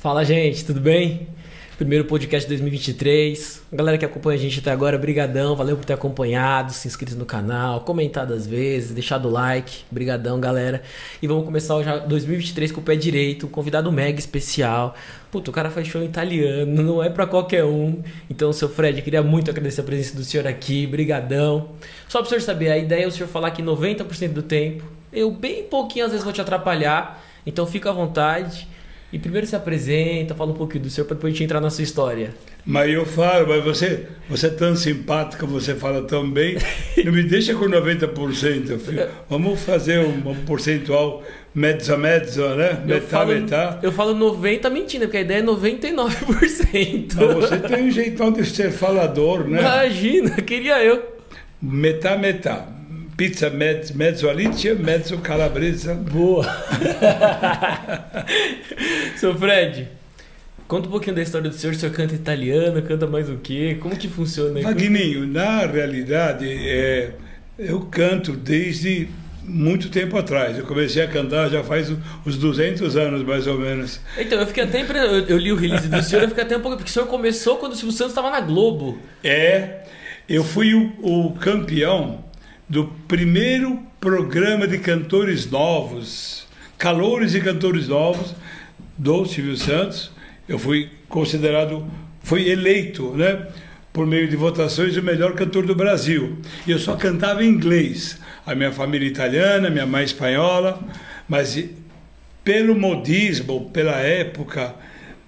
Fala, gente, tudo bem? Primeiro podcast de 2023. Galera que acompanha a gente até agora, brigadão, valeu por ter acompanhado, se inscrito no canal, comentado às vezes, deixado o like. Brigadão, galera. E vamos começar já 2023 com o pé direito, um convidado mega especial. Puta, o cara faz show italiano, não é para qualquer um. Então, seu Fred, queria muito agradecer a presença do senhor aqui, brigadão. Só o senhor saber, a ideia é o senhor falar que 90% do tempo, eu bem pouquinho às vezes vou te atrapalhar, então fica à vontade. E primeiro se apresenta, fala um pouquinho do senhor para depois a gente entrar na sua história. Mas eu falo, mas você, você é tão simpática, você fala tão bem, não me deixa com 90%. Filho. Vamos fazer um, um percentual mezzo a mezzo, né? Eu falo, Eu falo 90 mentindo, porque a ideia é 99%. Mas você tem um jeitão de ser falador, né? Imagina, queria eu. Metá, metá pizza mezzo, mezzo alicia, mezzo calabresa. Boa! Seu Fred, conta um pouquinho da história do senhor. O senhor canta italiano, canta mais o quê? Como que funciona? Magninho, na realidade, é, eu canto desde muito tempo atrás. Eu comecei a cantar já faz uns 200 anos, mais ou menos. Então, eu fiquei até... Eu, eu li o release do senhor, eu fiquei até um pouco... Porque o senhor começou quando o Silvio Santos estava na Globo. É, eu fui o, o campeão do primeiro programa de cantores novos, calores e cantores novos do Silvio Santos. Eu fui considerado, fui eleito, né, por meio de votações, o melhor cantor do Brasil. E eu só cantava em inglês. A minha família é italiana, minha mãe é espanhola, mas pelo modismo, pela época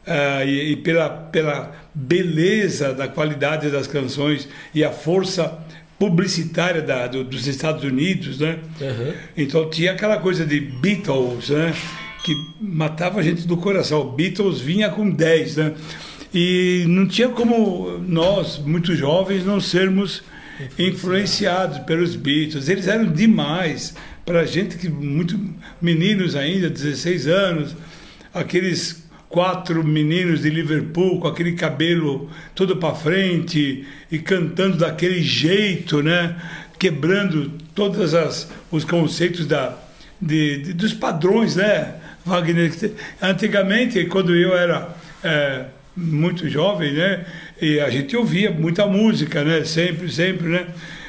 uh, e, e pela, pela beleza da qualidade das canções e a força publicitária da, do, dos Estados Unidos, né? Uhum. Então tinha aquela coisa de Beatles, né? Que matava a gente do coração. Beatles vinha com 10, né? E não tinha como nós, muito jovens, não sermos influenciados pelos Beatles. Eles eram demais para gente que muito meninos ainda, 16 anos, aqueles quatro meninos de Liverpool com aquele cabelo todo para frente e cantando daquele jeito, né? Quebrando todos os conceitos da, de, de, dos padrões, né? Wagner. Antigamente, quando eu era é, muito jovem, né? E a gente ouvia muita música, né? Sempre, sempre, né?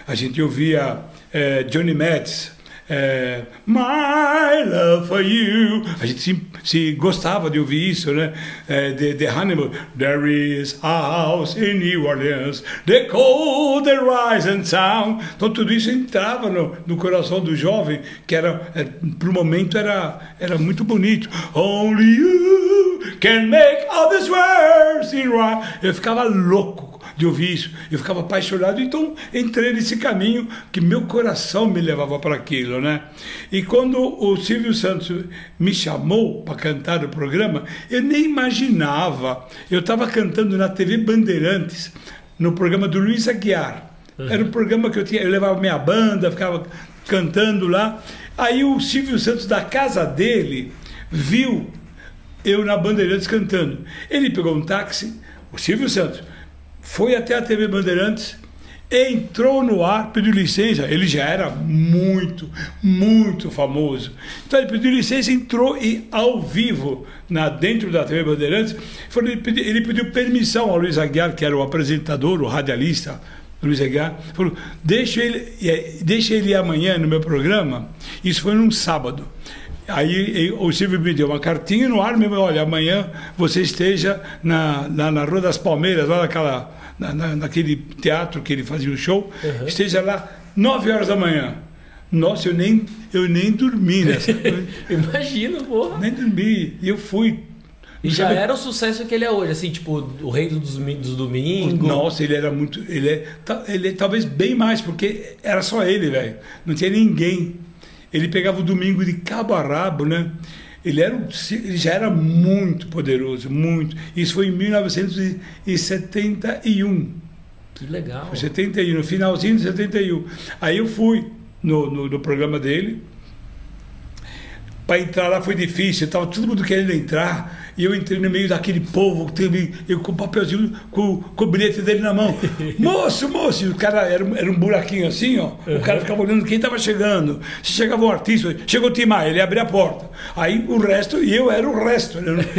A gente ouvia é, Johnny Metz, é, My love for you. A gente se, se gostava de ouvir isso, né? É, de, de Hannibal. There is a house in New Orleans, the cold, the rising sound. Então tudo isso entrava no, no coração do jovem, que era, é, para o momento era, era muito bonito. Only you can make all this world seem right. Eu ficava louco de ouvir isso. Eu ficava apaixonado, então entrei nesse caminho que meu coração me levava para aquilo, né? E quando o Silvio Santos me chamou para cantar no programa, eu nem imaginava. Eu estava cantando na TV Bandeirantes, no programa do Luiz Aguiar. Era um programa que eu tinha, eu levava minha banda, ficava cantando lá. Aí o Silvio Santos da casa dele viu eu na Bandeirantes cantando. Ele pegou um táxi, o Silvio Santos foi até a TV Bandeirantes, entrou no ar, pediu licença. Ele já era muito, muito famoso. Então ele pediu licença, entrou e ao vivo, na, dentro da TV Bandeirantes, foi, ele, pediu, ele pediu permissão ao Luiz Aguiar, que era o apresentador, o radialista. Luiz Aguiar, falou: deixa ele, deixa ele amanhã no meu programa. Isso foi num sábado. Aí o Silvio me deu uma cartinha no ar, me falou, olha, amanhã você esteja na, na, na Rua das Palmeiras, lá naquela, na, na, naquele teatro que ele fazia o show, uhum. esteja lá 9 horas da manhã. Nossa, eu nem, eu nem dormi nessa Imagina, porra. Nem dormi. E eu fui. E já sabe? era o sucesso que ele é hoje, assim, tipo, o rei dos, dos domingos. Nossa, ele era muito. Ele é, ele é talvez bem mais, porque era só ele, velho. Não tinha ninguém. Ele pegava o domingo de cabo a rabo, né? Ele, era, ele já era muito poderoso, muito. Isso foi em 1971. Que legal. Foi 71, no finalzinho de 71. Aí eu fui no, no, no programa dele, para entrar lá foi difícil, estava todo mundo querendo entrar. E eu entrei no meio daquele povo, eu com o papelzinho, com, com o bilhete dele na mão. moço, moço! O cara era, era um buraquinho assim, ó. O cara ficava olhando quem estava chegando. Se chegava um artista, chegou o Timar, ele abria a porta. Aí o resto, e eu era o resto. Né? Eu não,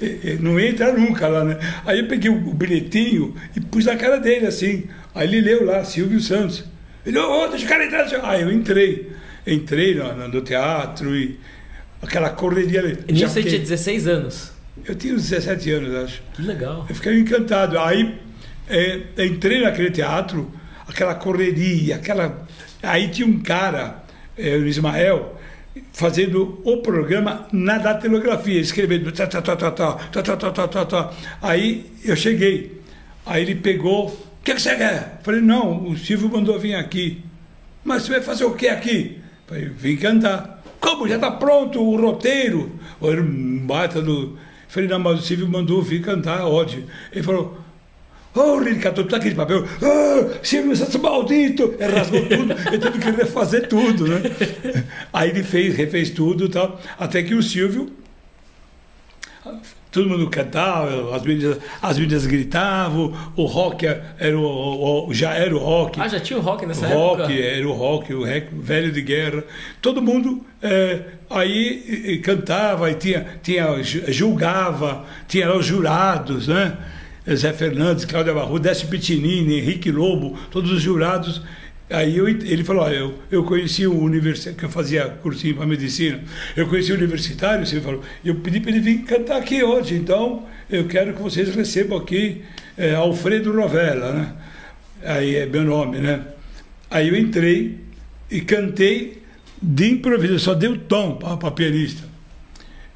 eu, eu não ia entrar nunca lá, né? Aí eu peguei o, o bilhetinho e pus na cara dele assim. Aí ele leu lá, Silvio Santos. Ele, ô, oh, deixa o cara entrar. Aí eu entrei. Entrei no, no teatro e aquela correria ali. E nisso você tinha 16 anos? Eu tinha uns 17 anos, acho. Que legal. Eu fiquei encantado. Aí é, entrei naquele teatro, aquela correria, aquela. Aí tinha um cara, é, o Ismael, fazendo o programa na datilografia, escrevendo. Tá, tá, tá, tá, tá, tá, tá, tá, tá, tá, tá. Aí eu cheguei. Aí ele pegou. O que, que você quer? Falei, não, o Silvio mandou vir aqui. Mas você vai fazer o que aqui? Falei, vim cantar. Como? Já está pronto o roteiro? Um baita do. Falei, não, mas o Silvio mandou vir cantar ódio. Ele falou. Ô, oh, Ricardo, tá aquele papel. Oh, Silvio Santos maldito! Ele rasgou tudo, ele teve que refazer tudo, né? Aí ele fez, refez tudo e tal. Até que o Silvio todo mundo cantava, as meninas, as meninas gritavam, o rock era o, o, já era o rock. Ah, já tinha o rock nessa rock, época? Era o rock, o rock, velho de guerra. Todo mundo é, aí e, cantava, e tinha, tinha, julgava, tinha lá os jurados, né? Zé Fernandes, Cláudia Barro, Décio Pitinini, Henrique Lobo, todos os jurados Aí eu, ele falou, eu, eu conheci o universitário, que eu fazia cursinho para medicina, eu conheci o universitário, falou, eu pedi para ele vir cantar aqui hoje, então eu quero que vocês recebam aqui é, Alfredo Novella, né? Aí é meu nome, né? Aí eu entrei e cantei de improviso, só dei o tom para pianista.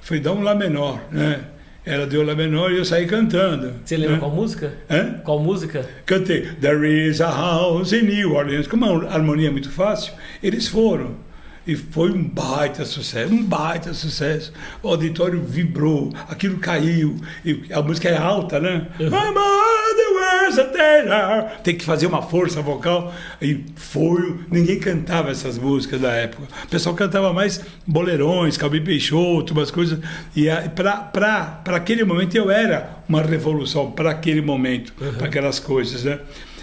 Foi dar um Lá menor, né? Ela deu Lá menor e eu saí cantando. Você lembra né? qual música? Hã? Qual música? Cantei There is a house in New Orleans. Como a harmonia é muito fácil, eles foram. E foi um baita sucesso, um baita sucesso. O auditório vibrou, aquilo caiu. E a música é alta, né? Uhum. My Tem que fazer uma força vocal. E foi. Ninguém cantava essas músicas da época. O pessoal cantava mais boleirões, Calbi Peixoto, umas coisas. E para aquele momento eu era uma revolução, para aquele momento, uhum. para aquelas coisas, né?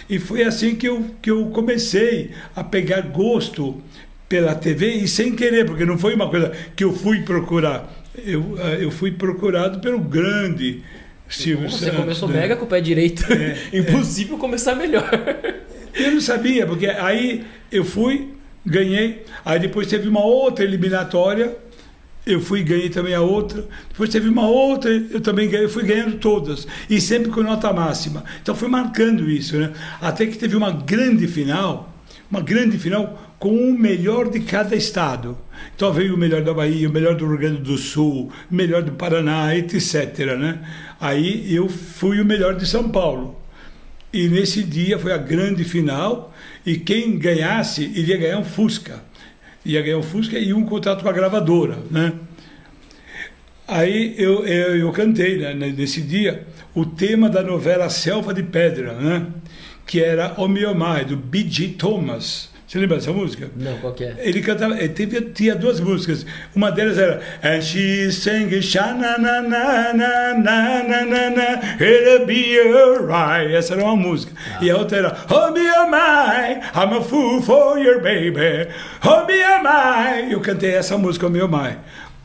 E foi assim que eu, que eu comecei a pegar gosto pela TV e sem querer, porque não foi uma coisa que eu fui procurar. Eu, eh, eu fui procurado pelo grande Silvio Você Santos. começou né? mega com o pé direito. É, Impossível é. começar melhor. Eu não sabia, porque aí eu fui, ganhei, aí depois teve uma outra eliminatória, eu fui ganhei também a outra, depois teve uma outra, eu também ganhei, fui ganhando todas, e sempre com nota máxima. Então fui marcando isso, né? Até que teve uma grande final, uma grande final com o melhor de cada estado. Então veio o melhor da Bahia, o melhor do Rio Grande do Sul, o melhor do Paraná, etc. Né? Aí eu fui o melhor de São Paulo. E nesse dia foi a grande final, e quem ganhasse iria ganhar um Fusca. Ia ganhar um Fusca e um contrato com a gravadora. Né? Aí eu, eu, eu cantei né, nesse dia o tema da novela Selva de Pedra, né? que era O Meu Mai, do B.G. Thomas. Você lembra dessa música? Não, qual que é? Ele cantava, ele teve, tinha duas músicas. Uma delas era And she sang sha-na-na-na-na-na-na-na It'll be alright. Essa era uma música. Ah. E a outra era Oh me am I, I'm a fool for your baby. Oh me am I. Eu cantei essa música, Oh me am I.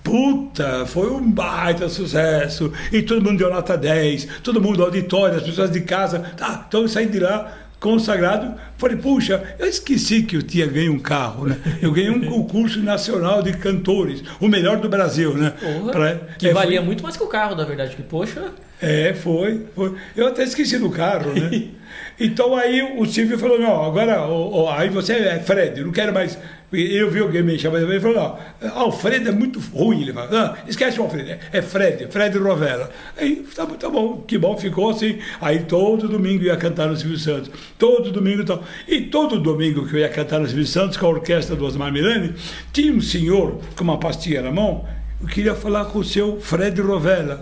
Puta, foi um baita sucesso. E todo mundo deu nota 10, todo mundo auditório, as pessoas de casa. Tá, então eu saí de lá consagrado. Falei, puxa, eu esqueci que eu tinha ganho um carro, né? Eu ganhei um concurso nacional de cantores, o melhor do Brasil, né? pra, que é, valia foi... muito mais que o carro, na verdade, que poxa. É, foi, foi. Eu até esqueci do carro, né? então aí o Silvio falou, não, agora, ó, ó, aí você é Fred, eu não quero mais eu vi alguém me chamando, ele falou, não, Alfredo é muito ruim. Ele falou, não, esquece o Alfredo, é Fred, Fred Rovella. Aí, tá, tá bom, que bom, ficou assim. Aí todo domingo ia cantar no Silvio Santos, todo domingo e tal. E todo domingo que eu ia cantar no Silvio Santos, com a orquestra do Osmar Milani, tinha um senhor com uma pastinha na mão, eu queria falar com o seu Fred Rovella.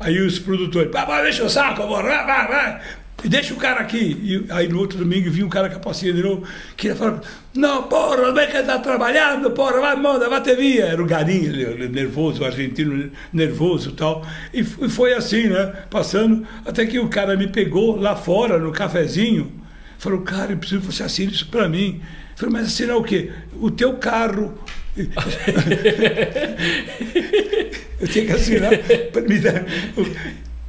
Aí os produtores, deixa o saco, vai, vai, vai. Deixa o cara aqui. E aí no outro domingo vinha um cara com a passinha de novo, queria falar, não, porra, não é que tá trabalhando, porra, vai, manda, vai ter via. Era o garinho, nervoso, o argentino nervoso e tal. E foi assim, né? Passando, até que o cara me pegou lá fora, no cafezinho, falou, cara, eu preciso que você assine isso para mim. Eu falei, mas assinar o quê? O teu carro. eu tinha que assinar para me dar.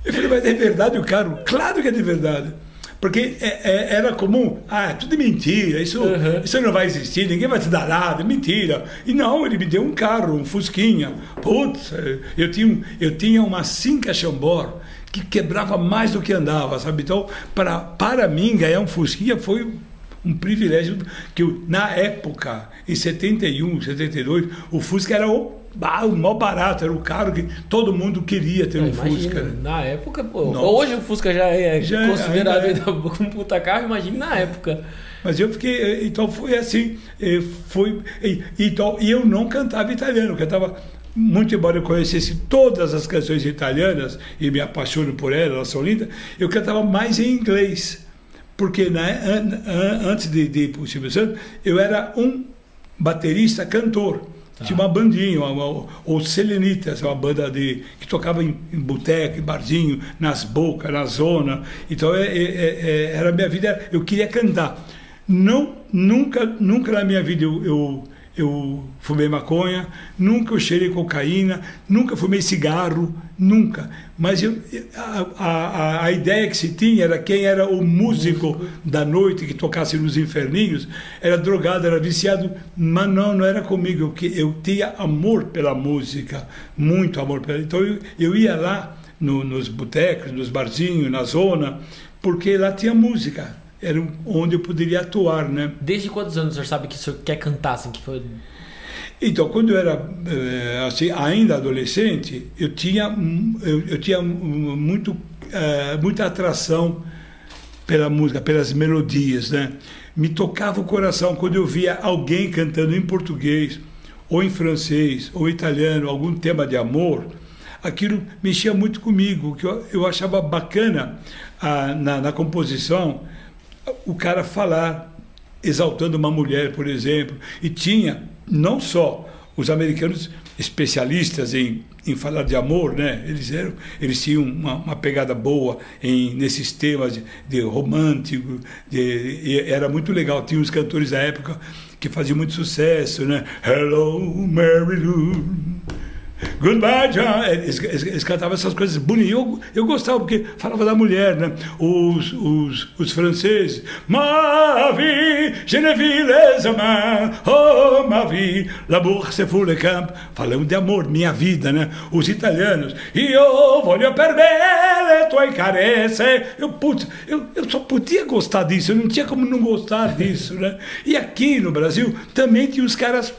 Eu falei, mas é verdade o carro? Claro que é de verdade. Porque é, é, era comum, ah, é tudo mentira, isso, uhum. isso não vai existir, ninguém vai te dar nada, mentira. E não, ele me deu um carro, um Fusquinha. Putz, eu tinha, eu tinha uma Cinca Chambord que quebrava mais do que andava, sabe? Então, para, para mim, ganhar um Fusquinha foi um privilégio que eu, na época, em 71, 72, o Fusca era o ah, o maior barato, era o carro que todo mundo queria ter um imagina, Fusca. Né? Na época, pô, hoje o Fusca já é já é, considerado é. um puta carro, imagine na época. Mas eu fiquei, eh, então foi assim, eh, foi, então, e eu não cantava italiano, eu cantava muito embora eu conhecesse todas as canções italianas e me apaixono por elas, elas são lindas, eu cantava mais em inglês. Porque né, antes de, de ir para o Silvio Santos, eu era um baterista cantor. Tá. Tinha uma bandinha, uma, ou Selenitas, uma banda de, que tocava em, em boteco, em barzinho, nas bocas, na zona. Então é, é, é, era a minha vida, eu queria cantar. Não, nunca, nunca na minha vida eu, eu eu fumei maconha, nunca eu cheirei cocaína, nunca fumei cigarro, nunca. Mas eu, a, a, a, ideia que se tinha era quem era o músico da noite que tocasse nos inferninhos, era drogado, era viciado, mas não, não era comigo. Eu, eu tinha amor pela música, muito amor pela Então eu, eu ia lá no, nos botecos, nos barzinhos, na zona, porque lá tinha música era onde eu poderia atuar, né? Desde quantos anos o senhor sabe que o senhor quer cantar, assim, que foi... Então, quando eu era eh, assim, ainda adolescente, eu tinha, eu, eu tinha muito, eh, muita atração pela música, pelas melodias, né? Me tocava o coração quando eu via alguém cantando em português, ou em francês, ou italiano, algum tema de amor. Aquilo mexia muito comigo, que eu, eu achava bacana ah, na, na composição o cara falar exaltando uma mulher, por exemplo, e tinha não só os americanos especialistas em, em falar de amor, né? Eles eram, eles tinham uma, uma pegada boa em nesses temas de, de romântico, de, era muito legal. Tinha os cantores da época que faziam muito sucesso, né? Hello, Mary Lou. Goodbye, John. Eles, eles, eles, cantavam essas coisas bonitas. Eu, eu gostava, porque falava da mulher, né? Os, os, os franceses. Ma vie, je ne vis les amants. Oh, ma vie, l'amour c'est pour le camp. Falando de amor, minha vida, né? Os italianos. Io voglio per me le tue carezze. Eu, putz, eu, eu só podia gostar disso. Eu não tinha como não gostar disso, né? E aqui no Brasil também tinha os caras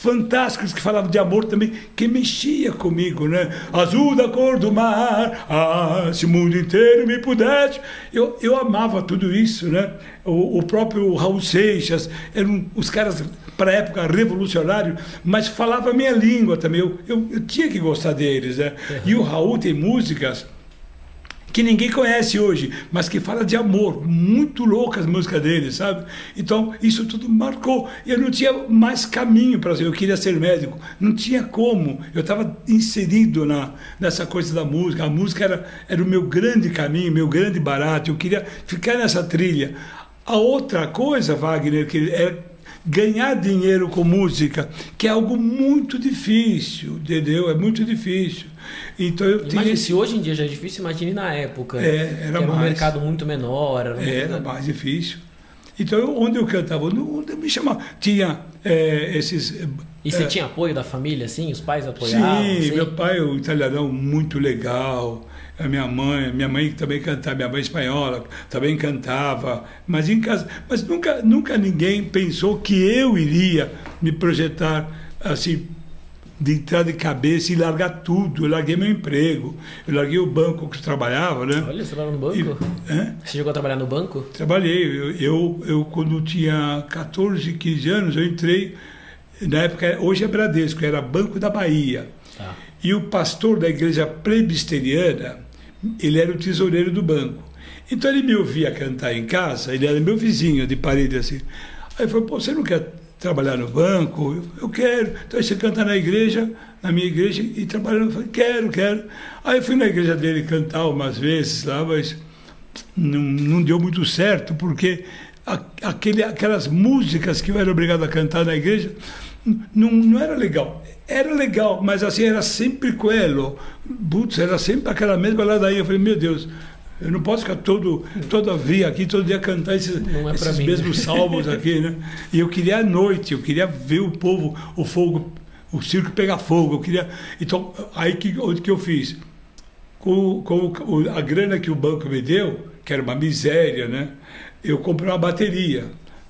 fantásticos que falavam de amor também, que mexia comigo, né? Azul da cor do mar, ah, se o mundo inteiro me pudesse. Eu, eu amava tudo isso, né? O, o próprio Raul Seixas, eram os caras, para a época, revolucionários, mas falava a minha língua também. Eu, eu, eu tinha que gostar deles, né? E o Raul tem músicas que ninguém conhece hoje, mas que fala de amor, muito loucas as músicas dele, sabe? Então, isso tudo marcou. Eu não tinha mais caminho para ser, eu queria ser médico, não tinha como. Eu estava inserido na, nessa coisa da música, a música era, era o meu grande caminho, meu grande barato, eu queria ficar nessa trilha. A outra coisa, Wagner, que é ganhar dinheiro com música, que é algo muito difícil, entendeu? É muito difícil. Então eu tinha... se hoje em dia já é difícil, imagine na época. É, era, era mais. um mercado muito menor. Era, era mais difícil. Então, eu, onde eu cantava, onde eu me chamava, tinha é, esses... E você é, tinha apoio da família, assim? Os pais apoiavam? Sim, assim? meu pai, o italianão, muito legal. A minha mãe, minha mãe também cantava, minha mãe espanhola também cantava. Mas em casa, mas nunca, nunca ninguém pensou que eu iria me projetar assim de entrar de cabeça e largar tudo. Eu larguei meu emprego, eu larguei o banco que eu trabalhava, né? Olha, você trabalhava no banco? E, você chegou a trabalhar no banco? Trabalhei. Eu, eu, eu, quando tinha 14, 15 anos, eu entrei, na época, hoje é Bradesco, era Banco da Bahia. Ah. E o pastor da igreja presbiteriana, ele era o tesoureiro do banco. Então ele me ouvia cantar em casa, ele era meu vizinho de parede assim. Aí ele falou, pô, você não quer trabalhar no banco? Eu, eu quero. Então você canta na igreja, na minha igreja, e trabalhando. Eu falei, quero, quero. Aí fui na igreja dele cantar umas vezes lá, mas não, não deu muito certo, porque aquele, aquelas músicas que eu era obrigado a cantar na igreja não, não era legal. Era legal, mas assim, era sempre coelho. Putz, era sempre aquela mesma ladainha. Eu falei, meu Deus, eu não posso ficar todo, toda via aqui, todo dia cantar esses, é esses mesmos salmos aqui, né? E eu queria à noite, eu queria ver o povo, o fogo, o circo pegar fogo. Eu queria. Então, aí que, o que eu fiz? Com, com a grana que o banco me deu, que era uma miséria, né? Eu comprei uma bateria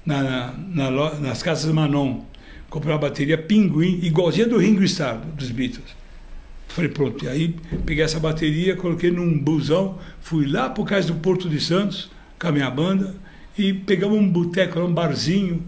na, na, na nas casas Manon. Comprei uma bateria Pinguim, igualzinha do Ringo Starr, dos Beatles. Falei, pronto. E aí peguei essa bateria, coloquei num busão, fui lá por causa do Porto de Santos, com a minha banda, e pegamos um boteco, um barzinho,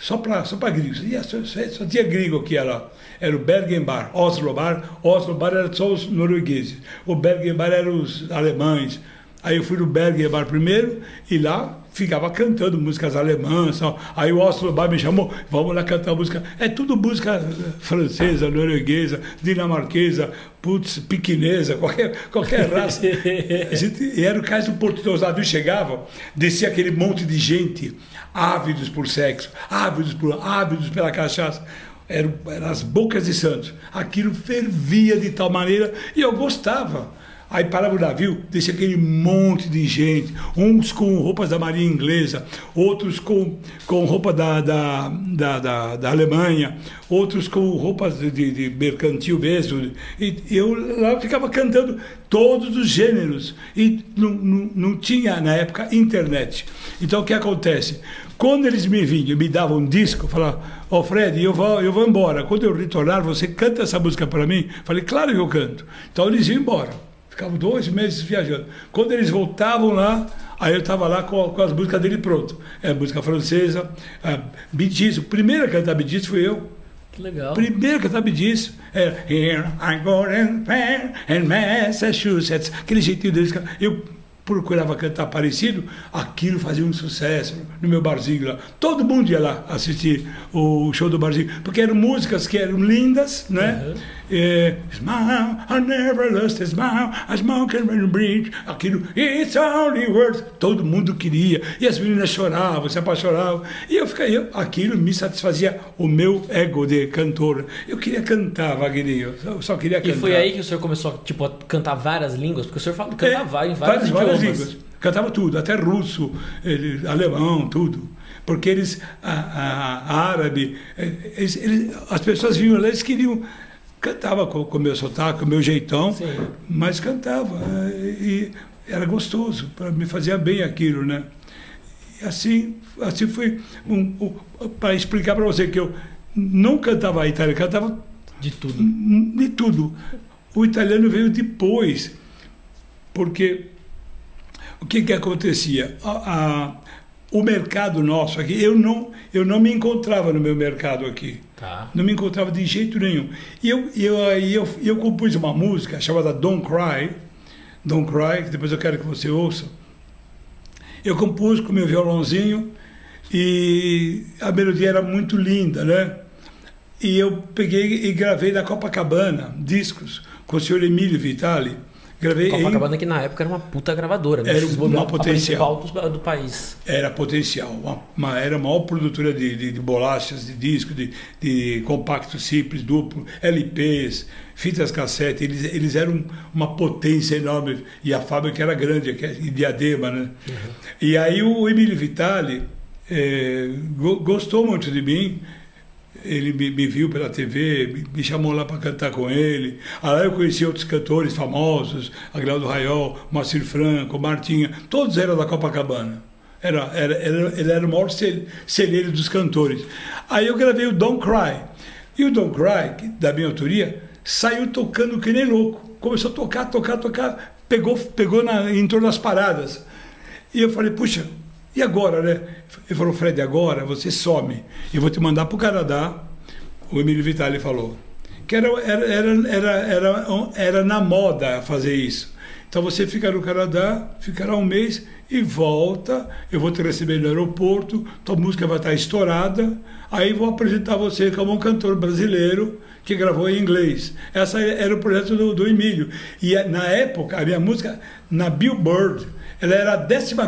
só para só gringos. E só, só, tinha gringo aqui lá. Era o Bergen Bar, Oslo Bar. Oslo Bar era só os noruegueses. O Bergen Bar eram os alemães. Aí eu fui no Bergen Bar primeiro e lá ficava cantando músicas alemãs. Aí o Oslo Bar me chamou, vamos lá cantar música. É tudo música francesa, norueguesa, dinamarquesa, putz, piquinesa, qualquer, qualquer raça. e era o caso do Porto. Então os navios chegavam, descia aquele monte de gente, ávidos por sexo, ávidos, por, ávidos pela cachaça. Eram, eram as bocas de santos. Aquilo fervia de tal maneira e eu gostava. Aí parava o navio, descia aquele monte de gente, uns com roupas da marinha inglesa, outros com, com roupa da, da, da, da, da Alemanha, outros com roupas de, de mercantil mesmo. E eu lá ficava cantando todos os gêneros. E não, não, não tinha, na época, internet. Então o que acontece? Quando eles me vinham, me davam um disco, falavam, ó oh, Fred, eu vou, eu vou embora. Quando eu retornar, você canta essa música para mim? Falei, claro que eu canto. Então eles iam embora. Ficavam dois meses viajando. Quando eles voltavam lá, aí eu estava lá com, com, as músicas dele pronto. É música francesa, é, Bidis. O primeiro a cantar Bidis foi eu. Que legal. Primeiro a cantar Bidis. É Here I go and fair in Massachusetts. Aquele jeitinho deles. Eu procurava cantar parecido, aquilo fazia um sucesso no meu barzinho lá. Todo mundo ia lá assistir o show do barzinho, porque eram músicas que eram lindas, né? Uhum. É, smile, I never lost a smile, I smoke and breathe. Aquilo, it's only words. Todo mundo queria. E as meninas choravam, se apaixonavam. E eu ficava, eu, aquilo me satisfazia o meu ego de cantor. Eu queria cantar, Wagner, eu só queria cantar. E foi aí que o senhor começou tipo, a cantar várias línguas? Porque o senhor fala, cantava é, em várias, várias, várias línguas. Cantava tudo, até russo, ele, alemão, tudo porque eles, a, a, a árabe, eles, eles, as pessoas vinham lá, eles queriam Cantava com o meu sotaque, com o meu jeitão, Sim. mas cantava. E era gostoso, me fazia bem aquilo, né? E assim, assim foi um, um, para explicar para você que eu não cantava italiano, cantava de tudo. De tudo. O italiano veio depois, porque o que que acontecia? A, a, o mercado nosso aqui, eu não, eu não me encontrava no meu mercado aqui. Tá. Não me encontrava de jeito nenhum. E eu, eu, eu, eu compus uma música chamada Don't Cry, Don't Cry, que depois eu quero que você ouça. Eu compus com meu violãozinho e a melodia era muito linda, né? E eu peguei e gravei na Copacabana discos com o senhor Emílio Vitali. Gravei Copacabana em... que na época era uma puta gravadora, né? Era uma potencial. Do, do, país. Era potencial. Uma, uma, era a maior produtora de, de, de bolachas, de disco, de, de compacto simples, duplo, LPs, fitas cassete. Eles, eles eram uma potência enorme. E a fábrica era grande, é em Diadema, né? Uhum. E aí o Emílio Vitali é, gostou muito de mim ele me, me, viu pela TV, me, me chamou lá para cantar com ele. Aí eu conheci outros cantores famosos, Agnaldo Raiol, Marcir Franco, Martinha, todos eram da Copacabana. Era, era, era, ele era o maior celeiro dos cantores. Aí eu gravei o Don't Cry. E o Don't Cry, da minha autoria, saiu tocando que nem louco. Começou a tocar, tocar, tocar, pegou, pegou na, em torno das paradas. E eu falei, puxa, e agora, né? Ele falou, Fred, agora você some. Eu vou te mandar para o Canadá. O Emílio Vitali falou. Que era, era, era, era, era, era na moda fazer isso. Então você fica no Canadá, ficará um mês e volta, eu vou te receber no aeroporto, tua música vai estar estourada, aí vou apresentar você como um cantor brasileiro que gravou em inglês. Essa era o projeto do, do Emílio. E na época, a minha música, na Billboard, ela era a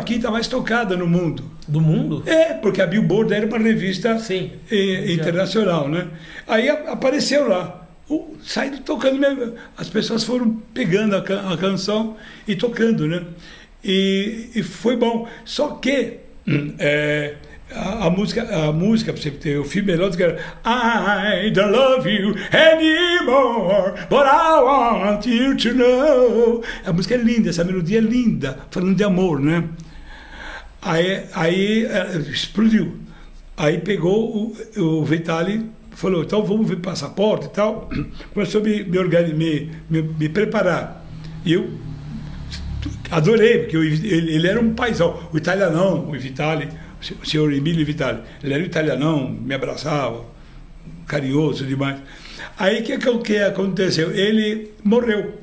15 mais tocada no mundo. Do mundo? É, porque a Billboard era uma revista Sim, internacional, né? Aí a- apareceu lá. O, saindo tocando, mesmo. as pessoas foram pegando a, can- a canção e tocando, né? E, e foi bom. Só que hum, é, a, a música, a música, pra você ter o fio melódico era I don't love you anymore, but I want you to know. A música é linda, essa melodia é linda, falando de amor, né? Aí, aí eh, explodiu. Aí pegou o, o Vitali, falou, então vamos ver passaporte e tal. Começou a me, me, organi- me, me, preparar. E eu adorei, porque ele, ele era um paizão. O italianão, o Vitali, o senhor Emílio Vitali, ele era italianão, me abraçava, carinhoso demais. Aí o que, que, que aconteceu? Ele morreu.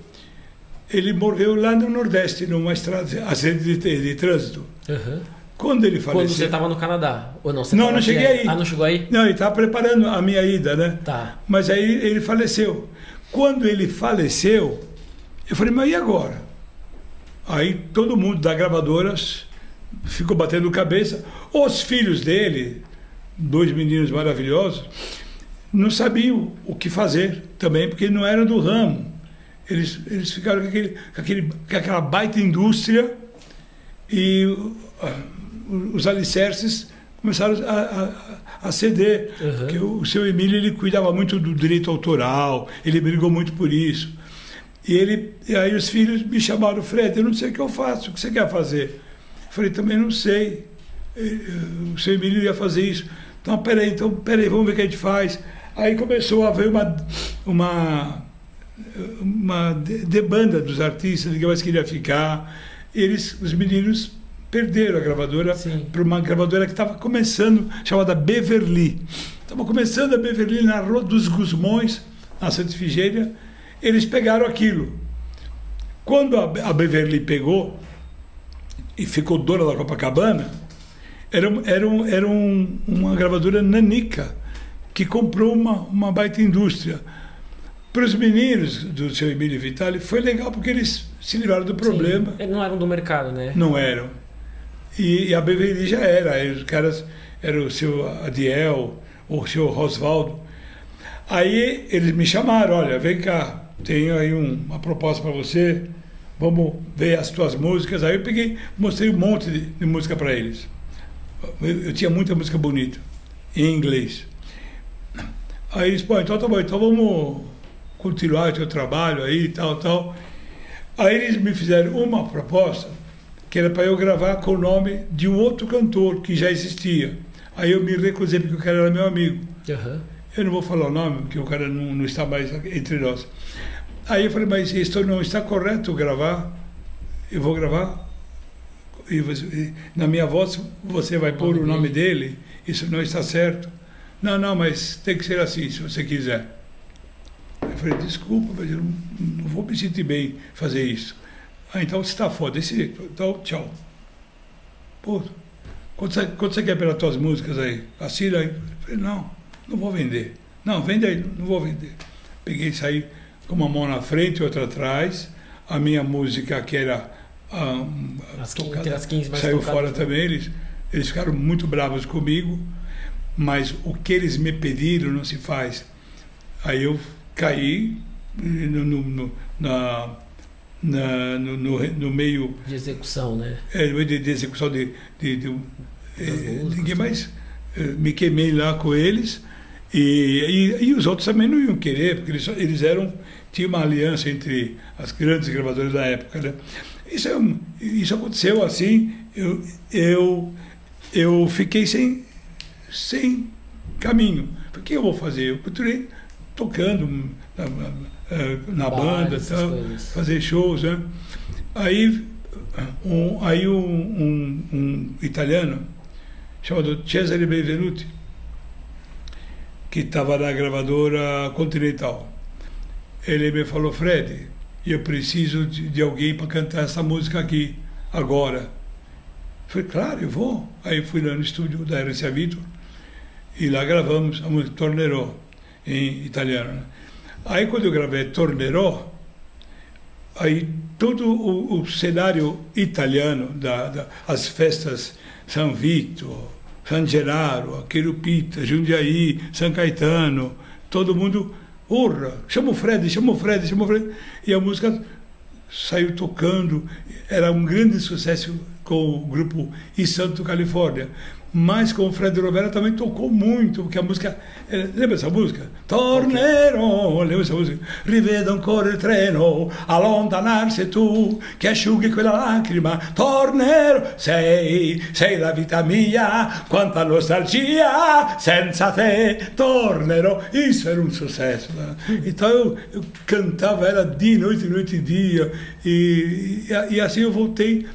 Ele morreu lá no Nordeste, numa estrada, acidente de, de, de trânsito. Aham. Quando ele faleceu. Quando você estava no Canadá? Ou não? Não, não cheguei aí. Ah, não chegou aí? Não, ele estava preparando a minha ida, né? Tá. Mas aí ele faleceu. Quando ele faleceu, eu falei, mas e agora? Aí todo mundo da gravadora ficou batendo cabeça. Os filhos dele, dois meninos maravilhosos, não sabiam o que fazer também, porque não eram do ramo. Eles, eles ficaram com, aquele, com, aquele, com aquela baita indústria e ah, os alicerces começaram a, a, a ceder. Uhum. Porque o, o seu Emílio ele cuidava muito do direito autoral, ele brigou muito por isso. E, ele, e aí os filhos me chamaram, Fred, eu não sei o que eu faço, o que você quer fazer? Eu falei, também não sei. Eh, O seu Emílio ia fazer isso. Então, peraí, então, peraí, vamos ver o que a gente faz. Aí começou a haver uma, uma, uma de- debanda dos artistas, ninguém mais queria ficar. Eles, os meninos perderam a gravadora para uma gravadora que estava começando, chamada Beverly. Estava começando a Beverly na Rua dos Gusmões, na Santa Ifigênia. Eles pegaram aquilo. Quando a Beverly pegou e ficou dona da Copacabana, era, era, um- era um- uma gravadora nanica que comprou uma, uma baita indústria. Para os meninos do seu Emílio Vitali foi legal porque eles se livraram do problema. Sim. Eles não eram do mercado, né? Não eram. E, e a Beverly já era. Aí os caras eram o seu Adiel, o seu Rosvaldo. Aí eles me chamaram, olha, vem cá, tenho aí um- uma proposta para você, vamos ver as tuas músicas. Aí eu peguei, mostrei um monte de, de música para eles. Eu, eu tinha muita música bonita, em inglês. Aí eles, pô, então tá bom, então vamos continuar o teu trabalho aí, tal, tal. Aí eles me fizeram uma proposta que era para eu gravar com o nome de um outro cantor que já existia. Aí eu me recusei porque o cara era meu amigo. Aham. Eu não vou falar o nome, porque o cara não, não está mais entre nós. Aí eu falei, mas isso não está correto gravar? Eu vou gravar? E você- na minha voz você vai pôr o nome dele. Isso não está certo. Não, não, mas tem que ser assim, se você quiser. Eu falei, desculpa, mas eu não, vou me sentir bem fazer isso. Ah, então você está foda, desse jeito. Então, tchau. Pô, quanto você, quanto você quer pelas tuas músicas aí? Assina aí. Eu falei, não, não vou vender. Não, vende aí, não vou vender. Peguei e saí com uma mão na frente e outra atrás. A minha música, que era ah, As 15 entre as 15 mais saiu fora também. Eles, eles ficaram muito bravos comigo, mas o que eles me pediram não se faz. Aí eu caí no, no, no- na, na- no, no, no meio De execução, né? é, de, de execução de, de, de- eh, músicas, ninguém mais eh, me queimei lá com eles e, e, e os outros também não iam querer porque eles, eles eram tinha uma aliança entre as grandes gravadoras da época né? isso é um- isso aconteceu assim eu eu eu fiquei sem sem caminho. O que eu vou fazer? Eu continuei tocando na, na, eh, na banda tal, fazer shows né? Aí, um, aí um, um, um italiano chamado Cesare Benvenuti, que estava na gravadora Continental, ele me falou, Fred, eu preciso de, alguém para cantar essa música aqui, agora. falei, claro, eu vou. Aí fui lá no estúdio da RCA Vitor e lá gravamos a música Tornerò, em italiano. Né? Aí quando eu gravei Tornerò, aí todo o, o cenário italiano, da, da, as festas São Vito, San Geraro, Querupita, Jundiaí, São Caetano, todo mundo, urra, chama o Fred, chama o Fred, chama o Fred. E a música saiu tocando, era um grande sucesso com o grupo I Santo Califórnia mas com o Fred Rovera também tocou muito, porque a música. Eh, lembra essa música? Tornerò, lembra essa música? Rivedo ancora il treno, allontanarsi tu, che asciughi quella lacrima. Tornerò, sei, sei la vita mia, quanta nostalgia, senza te tornerò. Isso era um sucesso. Né? Então eu, eu cantava ela dia, noite, noite e dia, e, e, e assim eu voltei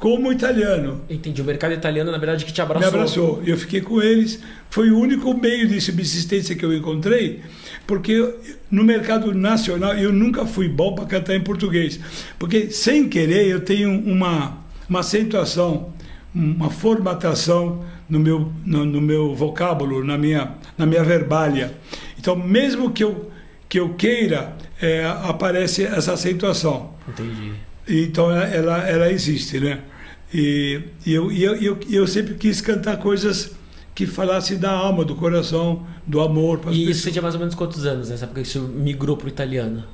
como italiano. Entendi. O mercado italiano, na verdade, que te abraçou. Me abraçou. Eu fiquei com eles. Foi o único meio de subsistência que eu encontrei, porque no mercado nacional eu nunca fui bom para cantar em português. Porque, sem querer, eu tenho uma, uma acentuação, uma formatação no meu, no, no meu vocábulo, na minha, na minha verbalha. Então, mesmo que eu, que eu queira, é, aparece essa acentuação. Entendi. Então ela, ela existe, né? E, e eu, e eu, eu, eu sempre quis cantar coisas que falassem da alma, do coração, do amor. E isso você tinha mais ou menos quantos anos nessa época que você migrou para o italiano?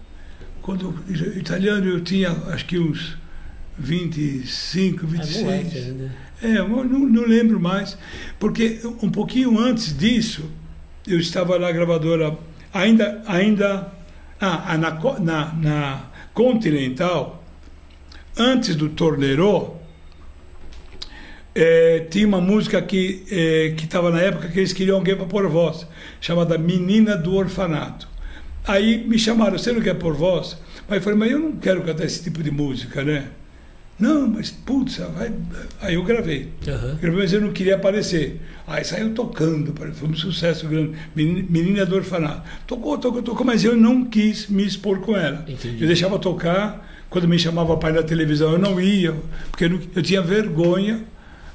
Quando italiano eu tinha acho que uns 25, 26. É, moleque, né? é eu não, não lembro mais. Porque um pouquinho antes disso, eu estava na gravadora, ainda, ainda ah, na, na, na Continental, antes do Tornerò, é, tinha uma música que é, que estava na época que eles queriam alguém para pôr voz, chamada Menina do Orfanato. Aí me chamaram, você não quer pôr voz? Mas eu falei, mas eu não quero cantar esse tipo de música, né? Não, mas putz, vai... aí eu gravei. Uhum. Gravei, mas eu não queria aparecer. Aí saiu tocando, foi um sucesso grande. Menina do Orfanato. Tocou, tocou, tocou, mas eu não quis me expor com ela. Entendi. Eu deixava tocar, quando me chamava pai na televisão, eu não ia, porque eu, não, eu tinha vergonha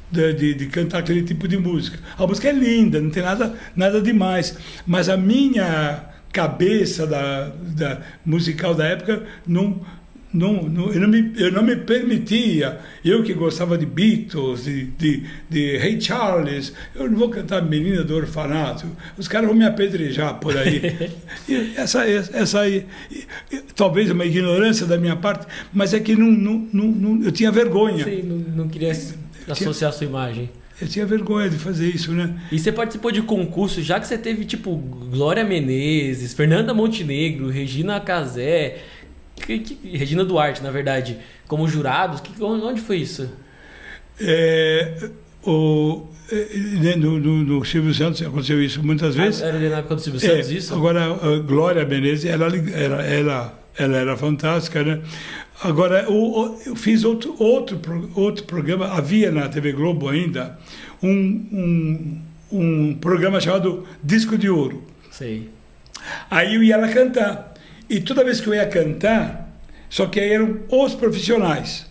de, de, de, cantar aquele tipo de música. A música é linda, não tem nada, nada demais, mas a minha cabeça da, da musical da época não não, não, eu, não me, eu não me permitia, eu que gostava de Beatles, de, de, de Ray Charles, eu não vou cantar Menina do Orfanato, os caras vão me apedrejar por aí. essa, essa aí, talvez uma ignorância da minha parte, mas é que não, não, não, eu tinha vergonha. Sim, não, queria associar a sua imagem. Eu tinha vergonha de fazer isso, né? E você participou de concurso, já que você teve, tipo, Glória Menezes, Fernanda Montenegro, Regina Casé, que, que, Regina Duarte, na verdade, como jurados. Que, onde foi isso? É, o, é, no, no, no, Silvio Santos aconteceu isso muitas ah, vezes. Ah, era na época do Silvio Santos é, isso? Agora, Glória Menezes, ela, ela, ela, ela era fantástica, né? Agora, eu, eu fiz outro, outro, outro programa, havia na TV Globo ainda, um, um, um programa chamado Disco de Ouro. Sei. Aí eu ia lá cantar. E toda vez que eu ia cantar, só que aí eram os profissionais.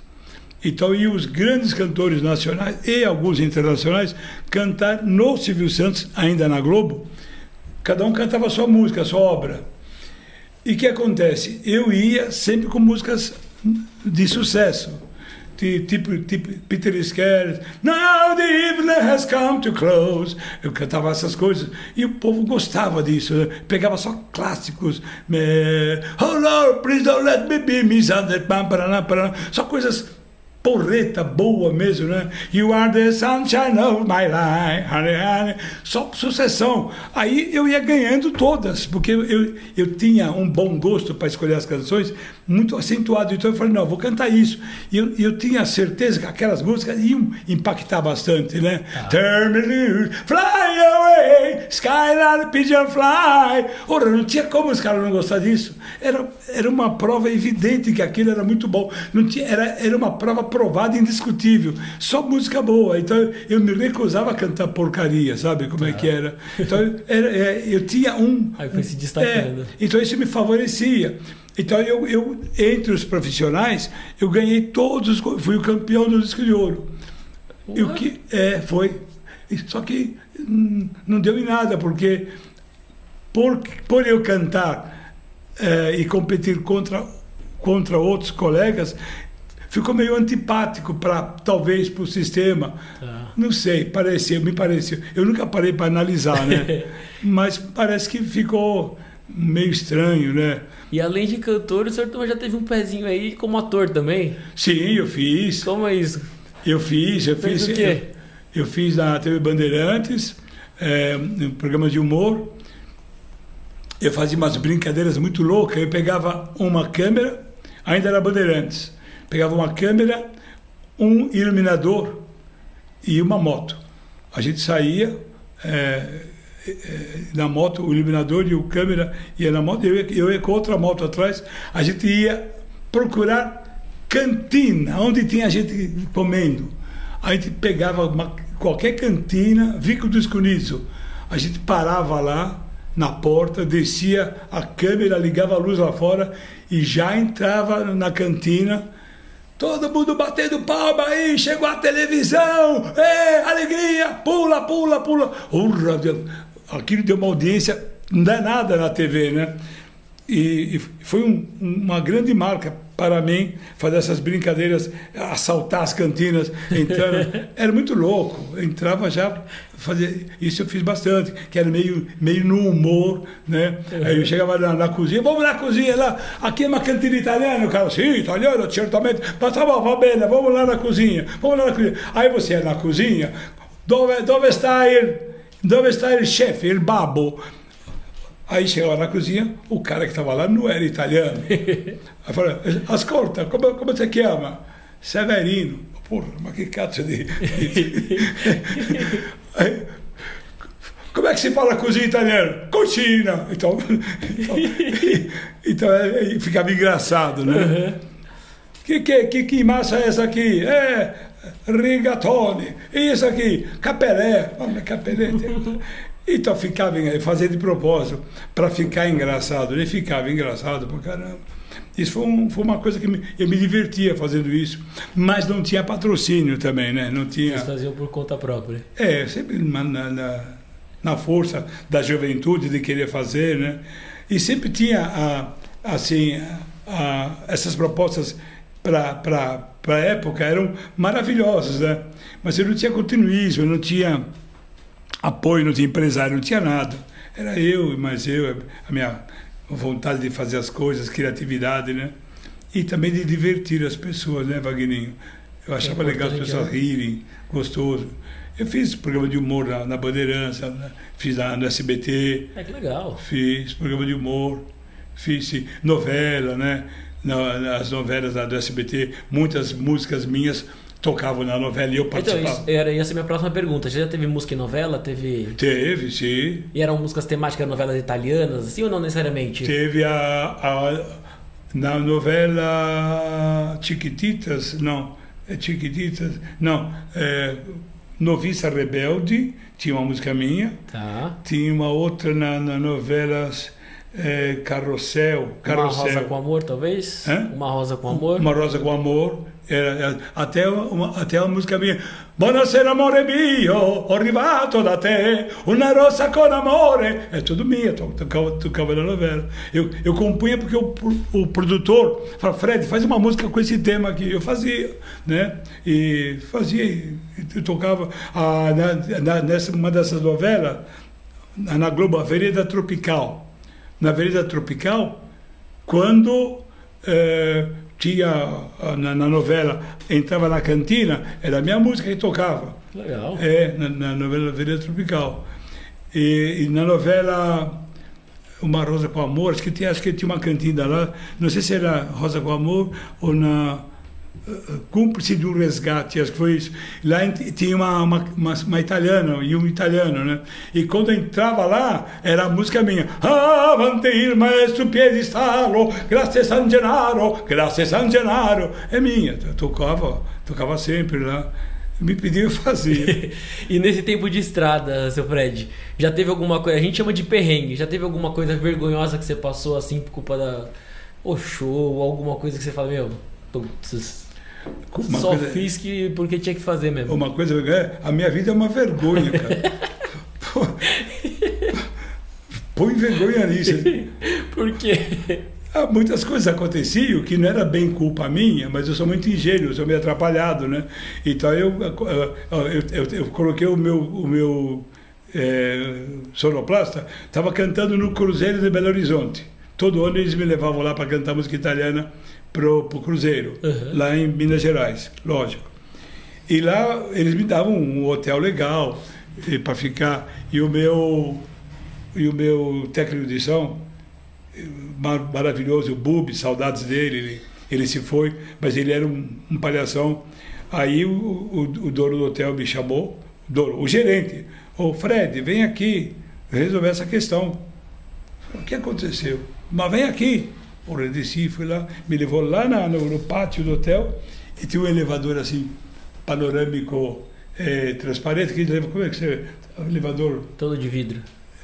Então iam os grandes cantores nacionais e alguns internacionais cantar no Silvio Santos, ainda na Globo. Cada um cantava a sua música, a sua obra. E o que acontece? Eu ia sempre com músicas de sucesso Peter Scares, Now the evening has come to close. Eu cantava essas coisas e o povo gostava disso. Pegava só clássicos. Oh Lord, please don't let me be misunderstood. Só coisas porreta boa mesmo, né? You are the sunshine of my life. Só sucessão. Aí eu ia ganhando todas, porque eu, eu, eu tinha um bom gosto para escolher as canções, muito acentuado. Então eu falei, não, vou cantar isso. E eu, eu tinha certeza que aquelas músicas iam impactar bastante, né? Ah. Turn me loose, fly away, skyline pigeon fly. Ora, não tinha como os caras não gostar disso. Era, era uma prova evidente que aquilo era muito bom. Não tinha, era, era uma prova provada, indiscutível. Só música boa. Então eu me recusava a cantar porcaria, sabe como é que era? Então era, é, eu tinha um. Aí foi se destacando. É, então isso me favorecia. Então eu, eu, entre os profissionais, eu ganhei todos, fui o campeão do disco de ouro. E o que é, foi. Só que hum, não deu em nada, porque por, por eu cantar é, e competir contra, contra outros colegas, ficou meio antipático para talvez para o sistema. Tá. Não sei, pareceu, me pareceu. Eu nunca parei para analisar, né? Mas parece que ficou meio estranho, né? E além de cantor, o senhor já teve um pezinho aí como ator também? Sim, eu fiz. Como é isso? Eu fiz, eu Fez fiz. O quê? Eu, eu fiz na TV Bandeirantes, é, um programa de humor. Eu fazia umas brincadeiras muito loucas. Eu pegava uma câmera, ainda era Bandeirantes. Pegava uma câmera, um iluminador e uma moto. A gente saía é, é, na moto, o iluminador e o câmera ia na moto, eu ia, eu ia com outra moto atrás. A gente ia procurar cantina, onde tinha gente comendo. A gente pegava uma, qualquer cantina, Vico do Escunizo. A gente parava lá na porta, descia a câmera, ligava a luz lá fora e já entrava na cantina. Todo mundo batendo palma aí, chegou a televisão, é, alegria, pula, pula, pula. Urra, aquilo deu uma audiência danada na TV, né? E, e foi um, uma grande marca para mim fazer essas brincadeiras, assaltar as cantinas, entrando. era muito louco. Eu entrava já fazer isso eu fiz bastante, que era meio meio no humor, né? Uhum. Aí eu chegava na, na, cozinha, vamos na cozinha lá, aqui é uma cantina italiana, o cara, sim, italiano, certamente, mas tá va bene, vamos lá na cozinha, vamos lá na cozinha. Aí você é na cozinha, dove, dove está il, dove está il chefe, il babbo? Aí chegava na cozinha, o cara que estava lá não era italiano. Aí falou, ascolta, como, como você chama? Severino. Porra, mas que cazzo de... Aí, como é que se fala cozinha italiana? Cucina. Então, então, então é, ficava engraçado, né? Uhum. Que, que, que, que massa é essa aqui? É rigatone. E isso aqui? Capelé. Oh, capelé. Então ficava fazia de propósito para ficar engraçado. Ele ficava engraçado pra caramba. Isso foi, um, foi uma coisa que me, eu me divertia fazendo isso, mas não tinha patrocínio também, né? Não tinha. Vocês faziam por conta própria? É, sempre na, na, na força da juventude de querer fazer, né? E sempre tinha a, assim a, essas propostas para a época eram maravilhosas, né? Mas eu não tinha continuismo, eu não tinha apoio, não tinha empresário, não tinha nada. Era eu, mas eu, a minha vontade de fazer as coisas, criatividade, né? E também de divertir as pessoas, né, Vagninho? Eu achava é legal as pessoas né? rirem, gostoso. Eu fiz programa de humor na, na Bandeirança, né? fiz na, no SBT. É que legal. Fiz programa de humor, fiz novela, né? Na, nas novelas do SBT, muitas músicas minhas tocavam na novela e eu participava. Então, isso era essa minha próxima pergunta. Você já teve música em novela? Teve. Teve, sim. E eram músicas temáticas novelas italianas, assim ou não necessariamente? Teve a, a na novela Chiquititas, não, é Chiquititas, não, é, Noviça Rebelde, tinha uma música minha. Tá. Tinha uma outra na, na novelas é, Carrossel, Carrossel. Uma Rosa com Amor, talvez? Hã? Uma Rosa com Amor? Uma Rosa com Amor. Era, era, até, uma, até a música minha. Buonasera amore mio, ho arrivato da te, una rosa con amore. É tudo minha, tocava, tocava na novela. Eu, eu compunha porque o, o produtor falava, Fred, faz uma música com esse tema aqui. Eu fazia, né? E fazia, eu tocava. Ah, na, na, nessa, uma dessas novelas, na Globo, a Vereda Tropical. Na Vereda Tropical, quando. Eh, tinha na, na, novela, entrava na cantina, era a minha música que tocava. Legal. É, na, na novela Vereda Tropical. E, e, na novela Uma Rosa com Amor, acho que, tinha, acho que tinha uma cantina lá, não sei se era Rosa com Amor ou na cúmplice de um resgate, acho que foi isso. Lá tinha uma, uma, uma, uma, italiana e um italiano, né? E quando entrava lá, era a música minha. Avante il maestro piedistallo, grazie San Gennaro, grazie San Gennaro. É minha, eu tocava, tocava sempre lá. Me pediam e fazia. e nesse tempo de estrada, seu Fred, já teve alguma coisa, a gente chama de perrengue, já teve alguma coisa vergonhosa que você passou assim por culpa da. Ou show, alguma coisa que você fala, meu, putz, Uma Só coisa, fiz que porque tinha que fazer mesmo. Uma coisa, é, a minha vida é uma vergonha, cara. Põe vergonha nisso. Por quê? Ah, muitas coisas aconteciam que não era bem culpa minha, mas eu sou muito ingênuo, sou meio atrapalhado, né? Então eu, eu, eu, eu coloquei o meu, o meu é, sonoplasta, estava cantando no Cruzeiro de Belo Horizonte. Todo ano eles me levavam lá para cantar música italiana pro, pro Cruzeiro, uhum. lá em Minas Gerais, lógico. E lá eles me davam um hotel legal para ficar. E o meu, e o meu técnico de som maravilhoso, o Bubi, saudades dele, ele, ele se foi, mas ele era um, um palhação. Aí o, o, o dono do hotel me chamou, o, dono, o gerente, ô Fred, vem aqui resolver essa questão. O que aconteceu? Mas vem aqui. Porra, eu desci, fui lá, me levou lá na, no, pátio do hotel e tinha um elevador assim, panorâmico, é, transparente, que como é que você. Elevador. Todo de vidro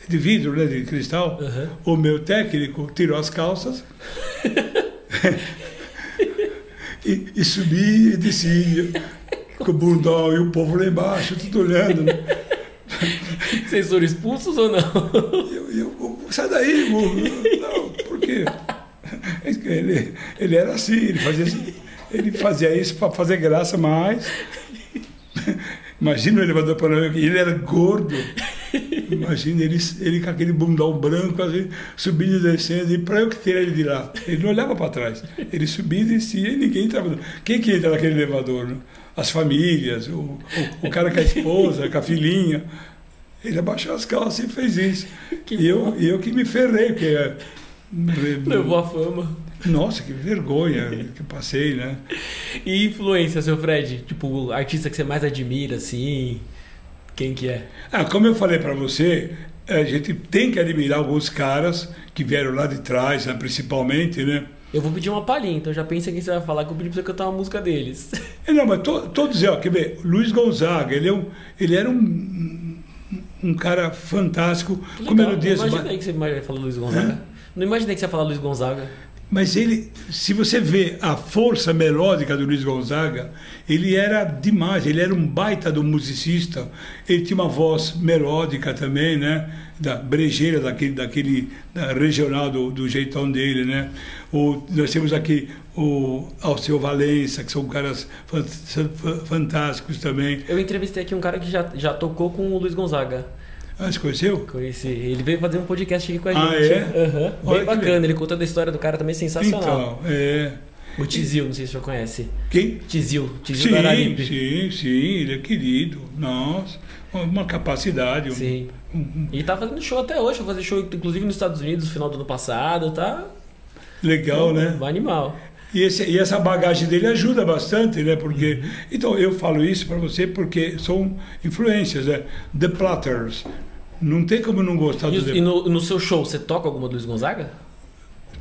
de vidro, né, de cristal. Uhum. O meu técnico tirou as calças e, e subia e descia com o bundão e o povo lá embaixo, tudo olhando. Né? Vocês foram expulsos ou não? Eu, eu, sai daí, burro. Não, por quê? Ele, ele era assim, ele fazia, ele fazia isso para fazer graça mais. Imagina o elevador panorâmico, ele era gordo. Imagina ele, ele com aquele bundão branco, assim, subindo e descendo, e para eu que tirar ele de lá. Ele não olhava para trás. Ele subia e descia e ninguém entrava. Quem que entra naquele elevador? Né? As famílias, o, o, o, cara com a esposa, com a filhinha. Ele abaixou as calças e fez isso. Que e eu, eu que me ferrei, porque. É, Levou a fama. Nossa, que vergonha que eu passei, né? E influência, seu Fred? Tipo, artista que você mais admira, assim. Quem que é? Ah, como eu falei para você, a gente tem que admirar alguns caras que vieram lá de trás, né, principalmente, né? Eu vou pedir uma palhinha, então já pensa quem você vai falar que eu pedi pra você cantar uma música deles. É, não, mas to, todos, ó, quer ver, Luiz Gonzaga, ele, é um, ele era um, um cara fantástico, Legal, com melodias... Não imaginei que você falou Luiz Gonzaga. Hã? Não imaginei que você ia falar Luiz Gonzaga. Mas ele, se você vê a força melódica do Luiz Gonzaga, ele era demais, ele era um baita do musicista. Ele tinha uma voz melódica também, né? Da brejeira, daquele, daquele da regional do, do jeitão dele, né? O, nós temos aqui o Alceu Valença, que são caras fantásticos também. Eu entrevistei aqui um cara que já, já tocou com o Luiz Gonzaga. Ah, você conheceu? Conheci. Ele veio fazer um podcast aqui com a ah, gente. Ah, é? Uhum. Bem bacana. Ele contando a história do cara também sensacional. Então, é. O Tizil, não sei se você conhece. Quem? Tizil. Tizil sim, da Araripe. Sim, sim, ele é querido. Nossa, uma capacidade. Sim. Um, um... E tá fazendo show até hoje, vai fazer show inclusive nos Estados Unidos no final do ano passado, tá? Legal, né? Vai animal. E, esse, e, essa bagagem dele ajuda bastante, né? Porque, uhum. então, eu falo isso para você porque são influências, né? The Platters, não tem como não gostar e, do E no, no, seu show, você toca alguma do Luiz Gonzaga?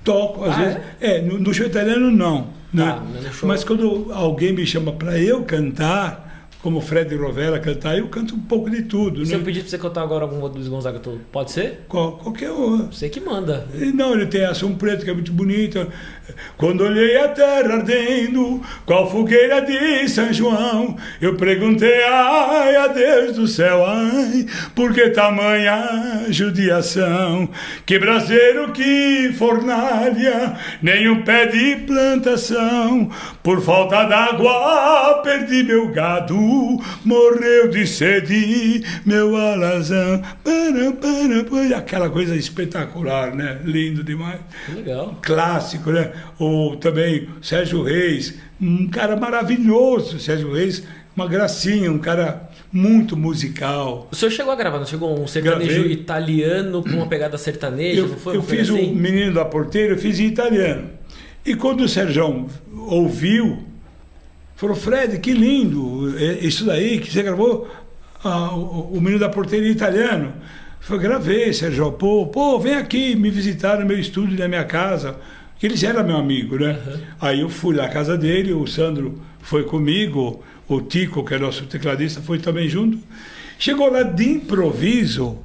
Toco, às ah, vezes. É, é no, no, show italiano não. Né? Ah, Mas quando alguém me chama para eu cantar, como Fred Rovella cantar, eu canto um pouco de tudo. Se né? eu pedir para você cantar agora algum outro Luiz Gonzaga, pode ser? Qual, qualquer um. Você que manda. Não, ele tem ação preto que é muito bonita. Quando olhei a terra ardendo, qual fogueira de São João, eu perguntei, ai, a Deus do céu, ai, por que tamanha judiação? Que braseiro, que fornalha, nem um pé de plantação, por falta d'água perdi meu gado morreu de sede, meu alazão. Para. Aquela coisa espetacular, né? Lindo demais. Legal. Clássico, né? Ou também Sérgio Reis, um cara maravilhoso, Sérgio Reis, uma gracinha, um cara muito musical. O senhor chegou a gravar, não chegou um sertanejo Gravei. italiano com uma pegada sertaneja? Eu, foi eu fiz assim? o Menino da Porteira, eu fiz em italiano. E quando o Sérgio ouviu, Falou, Fred, que lindo, é, isso daí que você gravou, ah, o, o Menino da Porteira italiano. Eu gravei, Sérgio, pô, pô, vem aqui me visitar no meu estúdio, na minha casa. Que ele já era meu amigo, né? Uhum. Aí eu fui na casa dele, o Sandro foi comigo, o Tico, que é nosso tecladista, foi também junto. Chegou lá de improviso,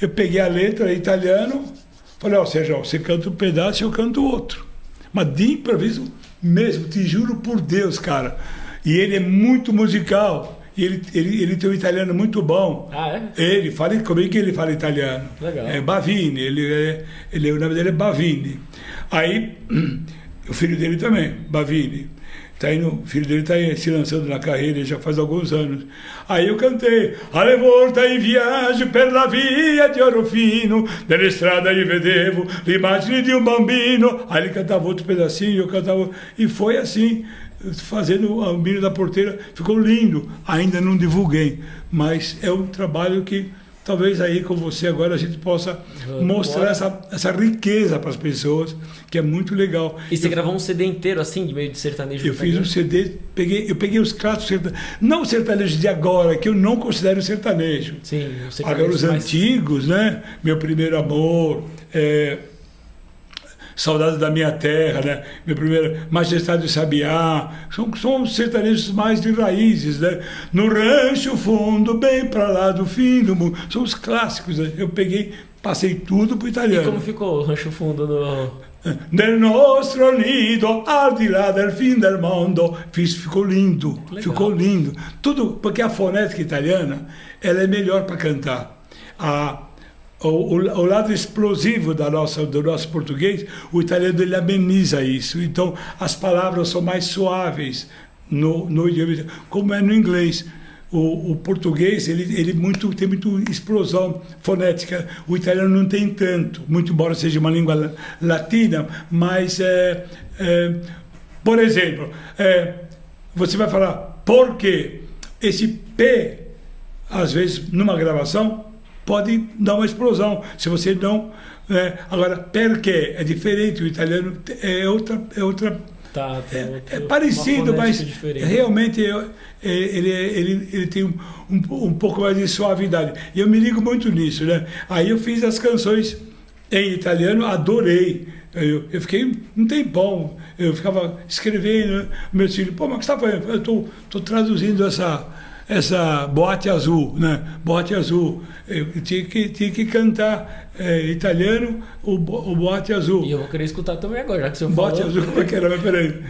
eu peguei a letra italiano, falei, ó, oh, Sérgio, você canta um pedaço e eu canto outro. Mas de improviso, mesmo, te juro por Deus, cara. E ele é muito musical. Ele, ele, ele tem um italiano muito bom. Ah, é? Ele fala, como é que ele fala italiano? Legal. É Bavini, ele é, ele, o nome dele é Bavini. Aí, o filho dele também, Bavini. Tá indo, o filho dele está se lançando na carreira já faz alguns anos. Aí eu cantei Alle volta in viaggio per la via di Orofino Nella strada io vedevo l'immagine di un bambino. Aí ele cantava outro pedacinho, eu cantava E foi assim, fazendo o Bambino da Porteira. Ficou lindo, ainda não divulguei Mas é um trabalho que talvez aí com você agora a gente possa mostrar essa, essa riqueza para as pessoas, que é muito legal. E você eu, gravou um CD inteiro assim, de meio de sertanejo? Eu fiz um CD, peguei, eu peguei os clássicos sertanejos, não sertanejos de agora, que eu não considero sertanejo. Sim, agora os mais... antigos, né? Meu primeiro amor, é, Saudades da Minha Terra, né? Meu primeiro Majestade do Sabiá, são, são sertanejos mais de raízes, né? No rancho fundo, bem para lá do fim do mundo, são os clássicos, né? Eu peguei, passei tudo pro italiano. E como ficou o rancho fundo no... Nel nostro nido, al di là del fim del mondo. Ficou lindo, ficou lindo. Tudo, porque a fonética italiana, ela é melhor para cantar. A o, o, o, lado explosivo da nossa, do nosso português, o italiano ele ameniza isso. Então, as palavras são mais suaves no, no idioma, como é no inglês. O, o, português ele, ele muito, tem muito explosão fonética. O italiano não tem tanto, muito embora seja uma língua latina, mas, é, é, por exemplo, é, você vai falar por quê? Esse P, às vezes, numa gravação, pode dar uma explosão. Se você não. É, agora, perché é diferente, o italiano é outra. É, outra, tá, é, outro, é, parecido, mas diferente. realmente é, é, ele, ele, ele tem um, um, um, pouco mais de suavidade. E eu me ligo muito nisso. Né? Aí eu fiz as canções em italiano, adorei. Eu, eu fiquei um tempão, eu ficava escrevendo, meu filho, pô, mas o que você está fazendo? Eu estou traduzindo essa essa boate azul, né? Boate azul. Eu tinha que, tinha que cantar é, italiano o, o boate azul. E eu vou querer escutar também agora, já que você boate falou. azul, como é que era? Mas peraí.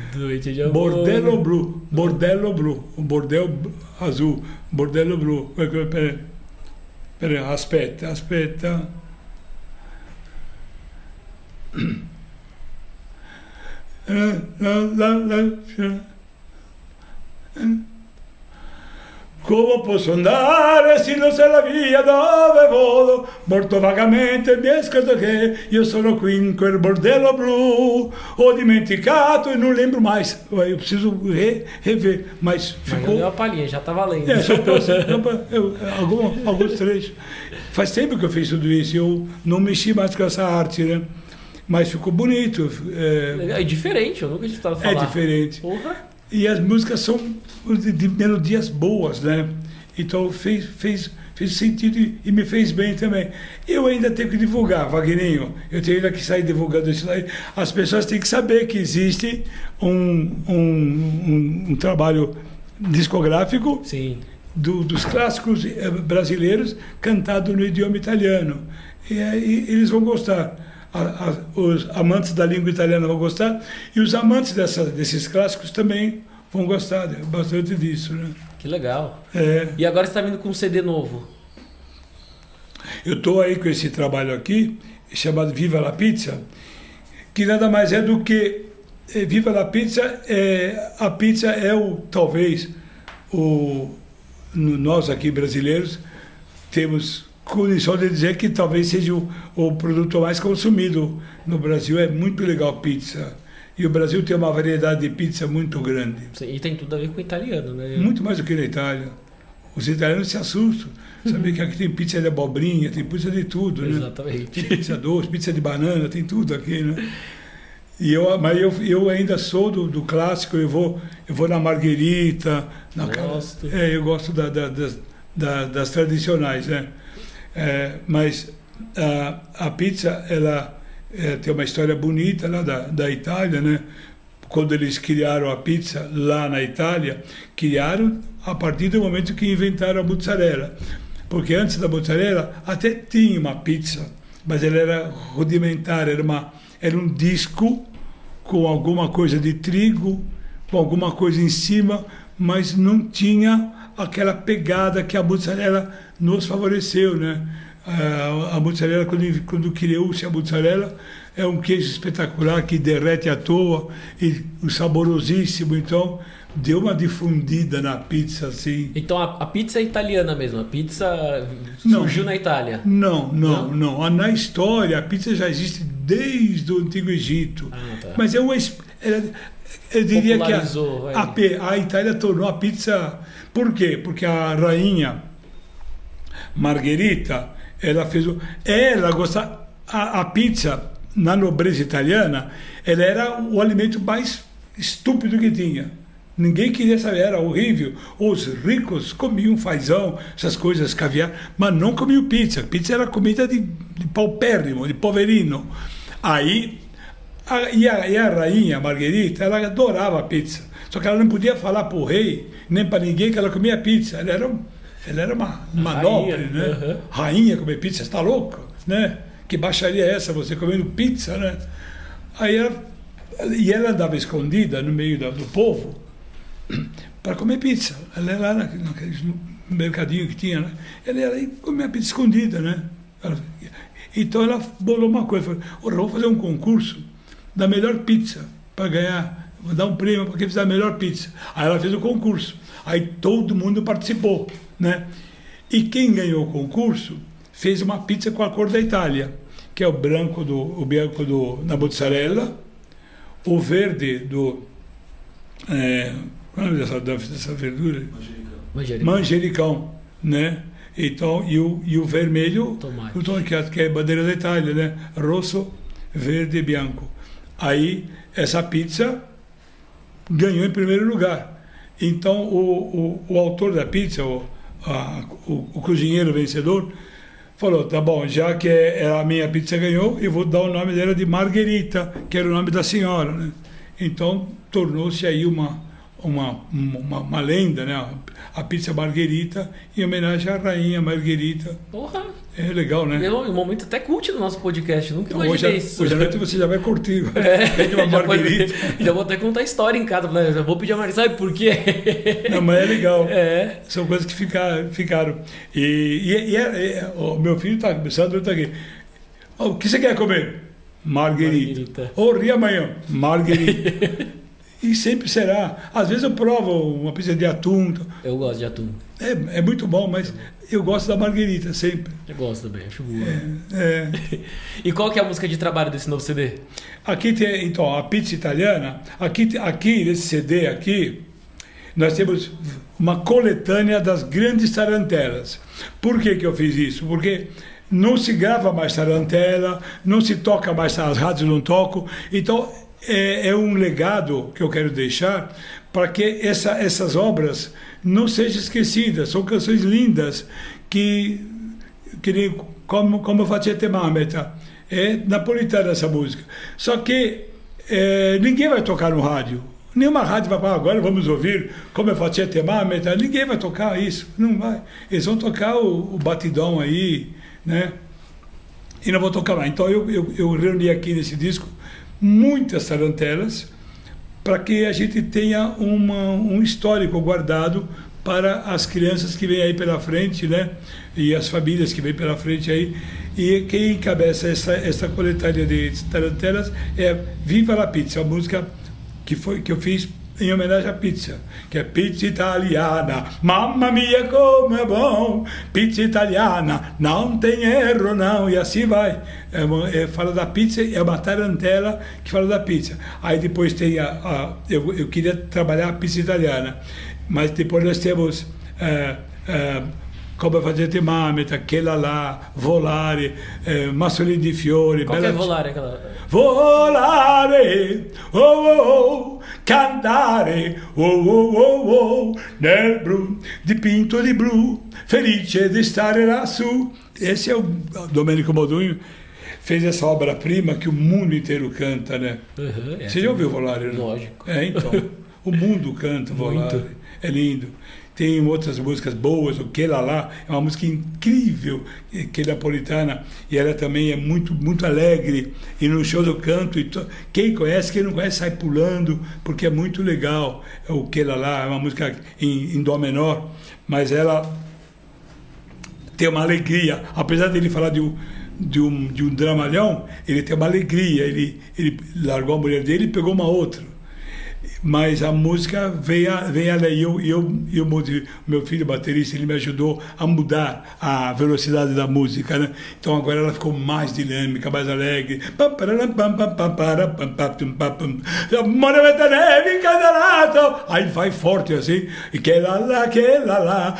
Bordello blu. Bordello blu. O bordel azul. Bordello blu. Peraí. Peraí, aspetta, aspetta. La, la, la, Come posso andare se non sei la via dove vado? Molto vagamente mi è scordato che io sono qui in quel bordello blu. Ho dimenticato e non lembro mais. Eu preciso re, rever, mas ficou... Mas deu uma palhinha, já tá valendo. É, só trouxe eu, algum, alguns trechos. Faz tempo que eu fiz tudo isso eu não mexi mais com essa arte, né? Mas ficou bonito. É, é diferente, eu nunca tinha falando. É diferente. Porra. E as músicas são de melodias boas, né? Então fez, fez, fez sentido e, me fez bem também. Eu ainda tenho que divulgar, Wagninho. Eu tenho ainda que sair divulgando isso aí. As pessoas têm que saber que existe um, um, um, um trabalho discográfico do, dos clássicos eh, brasileiros cantado no idioma italiano. E aí eles vão gostar a, a, os amantes da língua italiana vão gostar e os amantes dessa, desses clássicos também vão gostar bastante disso. Né? Que legal. É. E agora você está vindo com um CD novo? Eu estou aí com esse trabalho aqui, chamado Viva la Pizza, que nada mais é do que é, Viva la Pizza, é, a pizza é o, talvez, o, nós aqui brasileiros temos condição de dizer que talvez seja o, o produto mais consumido no Brasil. É muito legal pizza. E o Brasil tem uma variedade de pizza muito grande. Sim, e tem tudo a ver com o italiano, né? Muito mais do que na Itália. Os italianos se assustam. Saber que aqui tem pizza de abobrinha, tem pizza de tudo, né? Exatamente. Tem pizza doce, pizza de banana, tem tudo aqui, né? E eu, mas eu, eu ainda sou do, do clássico, eu vou, eu vou na marguerita, na gosto. É, eu gosto da, da, das, da, das tradicionais, né? É, mas a, a, pizza, ela é, tem uma história bonita lá da, da Itália, né? Quando eles criaram a pizza lá na Itália, criaram a partir do momento que inventaram a mozzarella. Porque antes da mozzarella até tinha uma pizza, mas ela era rudimentar, era, uma, era um disco com alguma coisa de trigo, com alguma coisa em cima, mas não tinha aquela pegada que a mozzarella nos favoreceu, né? A, a mozzarella, quando, quando criou-se a mozzarella, é um queijo espetacular que derrete à toa e saborosíssimo, então deu uma difundida na pizza assim. Então a, a pizza é italiana mesmo, a pizza não, surgiu na Itália? Não, não, não, não. Na história a pizza já existe desde o Antigo Egito. Ah, tá. Mas é uma. eu diria que a, a, a Itália tornou a pizza. Por quê? Porque a rainha Margherita, ela fez. Ela gosta. A, a pizza na nobreza italiana, ela era o alimento mais estúpido que tinha Ninguém queria saber, era horrível. Os ricos comiam fazão, essas coisas, caviar, mas não comiam pizza. Pizza era comida de, de paupérrimo, de poverino. Aí, a, e, a, e a rainha Margherita, ela adorava pizza. Só que ela não podia falar para o rei, nem para ninguém que ela comia pizza. Ela era, ela era uma, uma rainha, nobre, né? Uhum. Rainha comer pizza, está louco, né? Que baixaria é essa, você comendo pizza, né? Aí ela, e ela andava escondida no meio do, do povo para comer pizza. Ela ia lá naquele mercadinho que tinha, né? Ela ia lá e comia pizza escondida, né? Então ela bolou uma coisa, falou, oh, vou fazer um concurso da melhor pizza para ganhar, vou dar um prêmio para quem fizer a melhor pizza. Aí ela fez o concurso, aí todo mundo participou, né? E quem ganhou o concurso fez uma pizza com a cor da Itália, que é o branco do o branco do na mozzarella, o verde do é, qual é dessa, dessa verdura? Manjericão. Manjericão, né? Então, e o, e o vermelho, tomate. o tomate, que é a bandeira da Itália, né? Rosso, verde e bianco. Aí, essa pizza ganhou em primeiro lugar. Então, o, o, o autor da pizza, o, a, o, o, cozinheiro vencedor, falou: tá bom, já que é, a minha pizza ganhou, eu vou dar o nome dela de Margherita, que era o nome da senhora, né? Então, tornou-se aí uma, uma, uma, uma, lenda, né? A pizza Margherita, em homenagem à rainha Margherita. Porra! É legal, né? É um momento até curte no nosso podcast, nunca então, imaginei hoje, isso. Hoje à noite você já vai curtir. É, Pede uma já Margherita. Pode, já vou até contar a história em casa. Eu vou pedir a Margherita, sabe por quê? Não, mas é legal. É. São coisas que ficaram. ficaram. E, e, e é, é, o meu filho está começando, está aqui. Oh, o que você quer comer? Margherita. Ou oh, ria amanhã? Margherita. E sempre será. Às vezes eu provo uma pizza de atum. Eu gosto de atum. É, é muito bom, mas eu gosto da marguerita sempre. Eu gosto também, acho boa. É, é. e qual que é a música de trabalho desse novo CD? Aqui tem, então, a pizza italiana. Aqui, aqui nesse CD aqui, nós temos uma coletânea das grandes tarantelas. Por que, que eu fiz isso? Porque não se grava mais tarantela, não se toca mais, as rádios não tocam. Então, é, é um legado que eu quero deixar para que essa, essas obras não sejam esquecidas. São canções lindas que, que como, como Facete Mameta. É napolitana essa música. Só que é, ninguém vai tocar no rádio. Nenhuma rádio vai falar, agora vamos ouvir como é Facete Mameta. Ninguém vai tocar isso. Não vai. Eles vão tocar o, o batidão aí, né? E não vou tocar mais. Então eu, eu, eu reuni aqui nesse disco muitas tarantelas para que a gente tenha uma, um histórico guardado para as crianças que vêm aí pela frente, né? E as famílias que vêm pela frente aí. E quem encabeça essa, essa coletânea de tarantelas é Viva la Pizza, a música que, foi, que eu fiz em homenagem à pizza, que é pizza italiana. Mamma mia, como é bom! Pizza italiana, não tem erro, não. E assim vai. É, uma, é, fala da pizza, é uma tarantela que fala da pizza. Aí depois tem a. a eu, eu queria trabalhar a pizza italiana, mas depois nós temos. É, é, come facete aquela lá, volare, eh, massolini di fiori. Qual bella... é volare? Aquela... Volare, oh, oh, oh, cantare, oh, oh, oh, oh, nel blu, dipinto di blu, felice di stare lassù. Esse é o Domenico Modugno, fez essa obra-prima que o mundo inteiro canta, né? Uhum, Você já ouviu Volare, né? Lógico. É, então. o mundo canta Volare. Muito. É lindo. Tem outras músicas boas, o Que Lá Lá, é uma música incrível, que é napolitana, e ela também é muito, muito alegre, e no show eu canto, to... quem conhece, quem não conhece, sai pulando, porque é muito legal, é o Que Lá Lá, é uma música em, em Dó menor, mas ela tem uma alegria, apesar dele falar de um, de um, de um dramalhão, ele tem uma alegria, ele, ele largou a mulher dele e pegou uma outra mas a música veio, veio além. Eu, eu, eu, meu filho baterista, ele me ajudou a mudar a velocidade da música, né? Então agora ela ficou mais dinâmica, mais alegre. Aí vai forte assim, e que lá lá, que lá lá.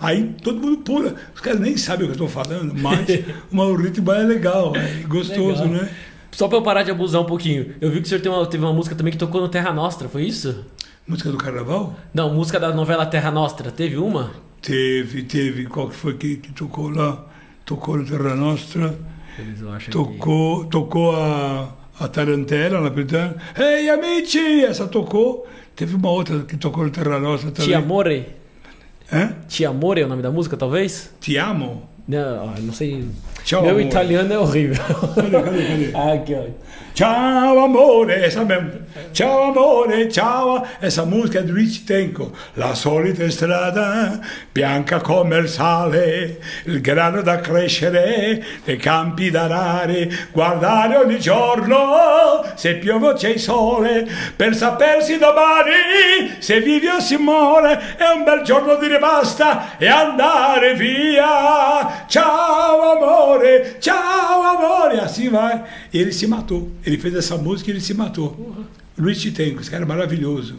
Aí todo mundo pula. Os caras nem sabem o que eu estou falando, mas o ritmo é legal, é gostoso, legal. né? Só pra eu parar de abusar um pouquinho. Eu vi que o senhor uma, teve uma música também que tocou no Terra Nostra, foi isso? Música do Carnaval? Não, música da novela Terra Nostra. Teve uma? Teve, teve. Qual que foi que, que tocou lá? Tocou no Terra Nostra. tocou, que... tocou a, a Tarantela, napolitana. Ei, hey, amici! Essa tocou. Teve uma outra que tocou no Terra Nostra também. Ti Amore? Hã? Ti Amore é o nome da música, talvez? Ti Amo? Não, não sei. Tchau, Meu amor. italiano é horrível. Cadê, cadê, cadê? Aqui, ó. Ciao amore. Ciao amore, ciao. Essa música é do Rich Tenco. La solita strada, bianca come il sale, il grano da crescere, i campi da arare, guardare ogni giorno se piove o c'è il sole, per sapersi domani se vive o si muore. È un bel giorno dire basta e andare via. Ciao amore, ciao amore. Assim vai. Ele se matou. Ele fez essa música e ele se matou. Uhum. Luiz Titenco, esse cara é maravilhoso.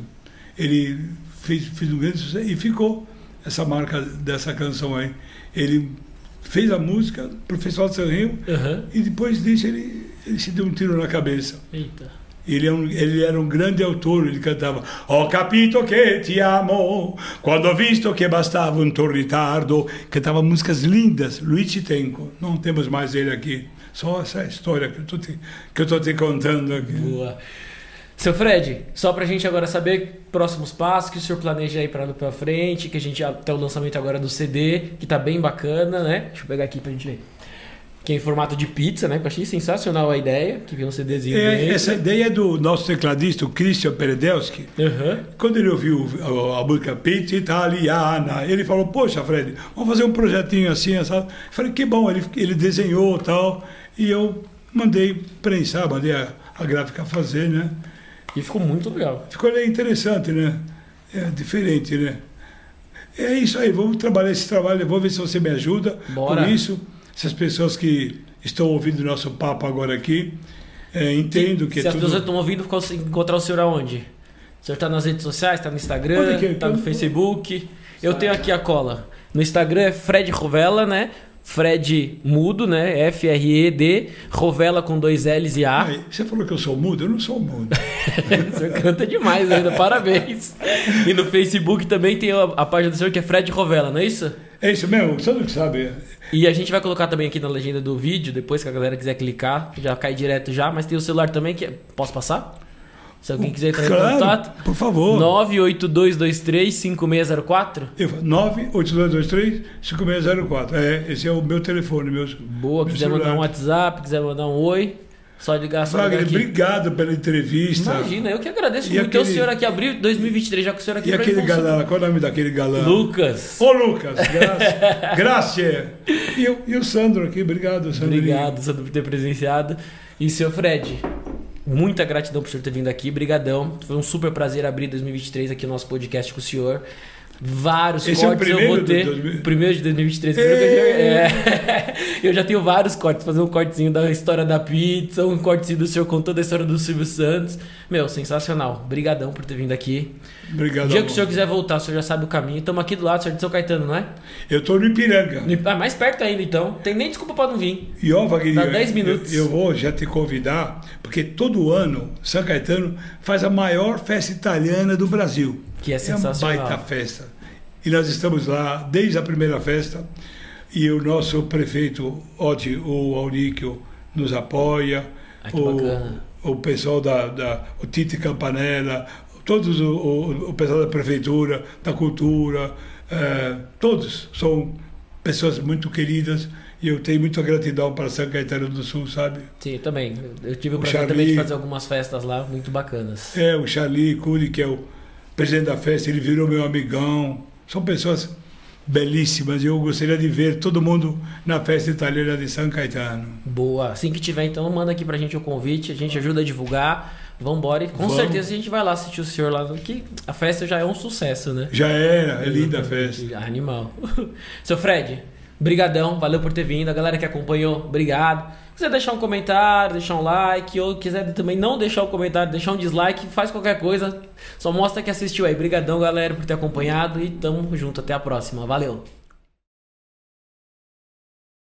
Ele fez, fez um grande sucesso e ficou essa marca dessa canção aí. Ele fez a música o Festival de São Rio uhum. e depois disso ele, ele se deu um tiro na cabeça. Eita. Ele, é ele, era um grande autor, ele cantava Ho capito che ti amo, quando ho visto che bastava un tuo ritardo. Cantava músicas lindas, Luiz Tenco. Não temos mais ele aqui. Só essa história que eu tô te, que eu tô te contando aqui. Boa. Seu Fred, só pra gente agora saber próximos passos que o senhor planeja aí para para frente, que a gente até o lançamento agora do CD, que tá bem bacana, né? Deixa eu pegar aqui pra gente ver. Que é em formato de pizza, né? Eu achei sensacional a ideia, que viu um CDzinho é, Essa ideia é do nosso tecladista, o Christian Peredelski. Uhum. Quando ele ouviu a, a música Pizza Italiana, ele falou, poxa, Fred, vamos fazer um projetinho assim? Eu falei, que bom, ele, ele desenhou tal. E eu mandei prensar, mandei a, a gráfica fazer, né? E ficou muito legal. Ficou interessante, né? É diferente, né? É isso aí, vamos trabalhar esse trabalho, vou ver se você me ajuda Bora. com isso. Essas pessoas que estão ouvindo o nosso papo agora aqui, é, entendo que Se é as tudo... pessoas estão ouvindo, encontrar o senhor aonde? O senhor está nas redes sociais, está no Instagram, está no Facebook. Eu tenho aqui a cola. No Instagram é Fred Rovella, né? Fred mudo, né? F-R-E-D, Rovela com dois L's e A. Ai, você falou que eu sou mudo? Eu não sou mudo. você canta demais ainda, parabéns. E no Facebook também tem a, a página do senhor que é Fred Rovela, não é isso? É isso mesmo, o senhor que sabe. E a gente vai colocar também aqui na legenda do vídeo, depois que a galera quiser clicar, já cai direto já, mas tem o celular também que. É... Posso passar? Se alguém quiser entrar claro, em contato. Por favor. 98223-5604? 98223-5604. É, esse é o meu telefone. Meu, Boa, meu quiser celular. mandar um WhatsApp, quiser mandar um oi. Só ligar só Wagner, obrigado pela entrevista. Imagina, eu que agradeço e muito. Aquele... o senhor aqui abriu 2023, já que o senhor aqui E aquele galã, qual é o nome daquele galã? Lucas. Ô, Lucas, graças. graças. E, eu, e o Sandro aqui, obrigado, Sandro. Obrigado, Sandro, por ter presenciado. E seu Fred, Muita gratidão por o senhor ter vindo aqui, brigadão. Foi um super prazer abrir 2023 aqui o nosso podcast com o senhor. Vários Esse cortes é eu vou ter. Do... Primeiro de 2023. É. eu já tenho vários cortes. Fazer um cortezinho da história da pizza, um cortezinho do senhor com toda a história do Silvio Santos. Meu, sensacional. Brigadão por ter vindo aqui. Obrigado. O dia que o senhor quiser voltar, o senhor já sabe o caminho. Estamos aqui do lado, senhor de São Caetano, não é? Eu estou no Ipiranga. Ah, mais perto ainda, então. Tem nem desculpa para não vir. E ó, Wagner, Dá 10 minutos. Eu, eu, vou já te convidar, porque todo ano São Caetano faz a maior festa italiana do Brasil. Que é sensacional. É uma baita festa. E nós estamos lá desde a primeira festa. E o nosso prefeito, Oti, o Auríquio, nos apoia. Ah, o, o pessoal da, da o Tite Campanella, todos o, o, o pessoal da prefeitura, da cultura, é, todos são pessoas muito queridas e eu tenho muita gratidão para São Caetano do Sul, sabe? Sim, também. Eu tive o, o prazer também de fazer algumas festas lá, muito bacanas. É, o Charlie Cury, que é o presidente da festa, ele virou meu amigão. São pessoas belíssimas. Eu gostaria de ver todo mundo na festa italiana de São Caetano. Boa. Assim que tiver, então, manda aqui pra gente o convite, a gente ajuda a divulgar. Vambora e com Vamos. certeza a gente vai lá assistir o senhor lá. Que a festa já é um sucesso, né? Já era, é linda a festa. Animal. Seu Fred, brigadão, valeu por ter vindo. A galera que acompanhou, obrigado. Se quiser deixar um comentário, deixar um like, ou quiser também não deixar um comentário, deixar um dislike, faz qualquer coisa. Só mostra que assistiu aí. Brigadão, galera, por ter acompanhado e tamo junto. Até a próxima. Valeu!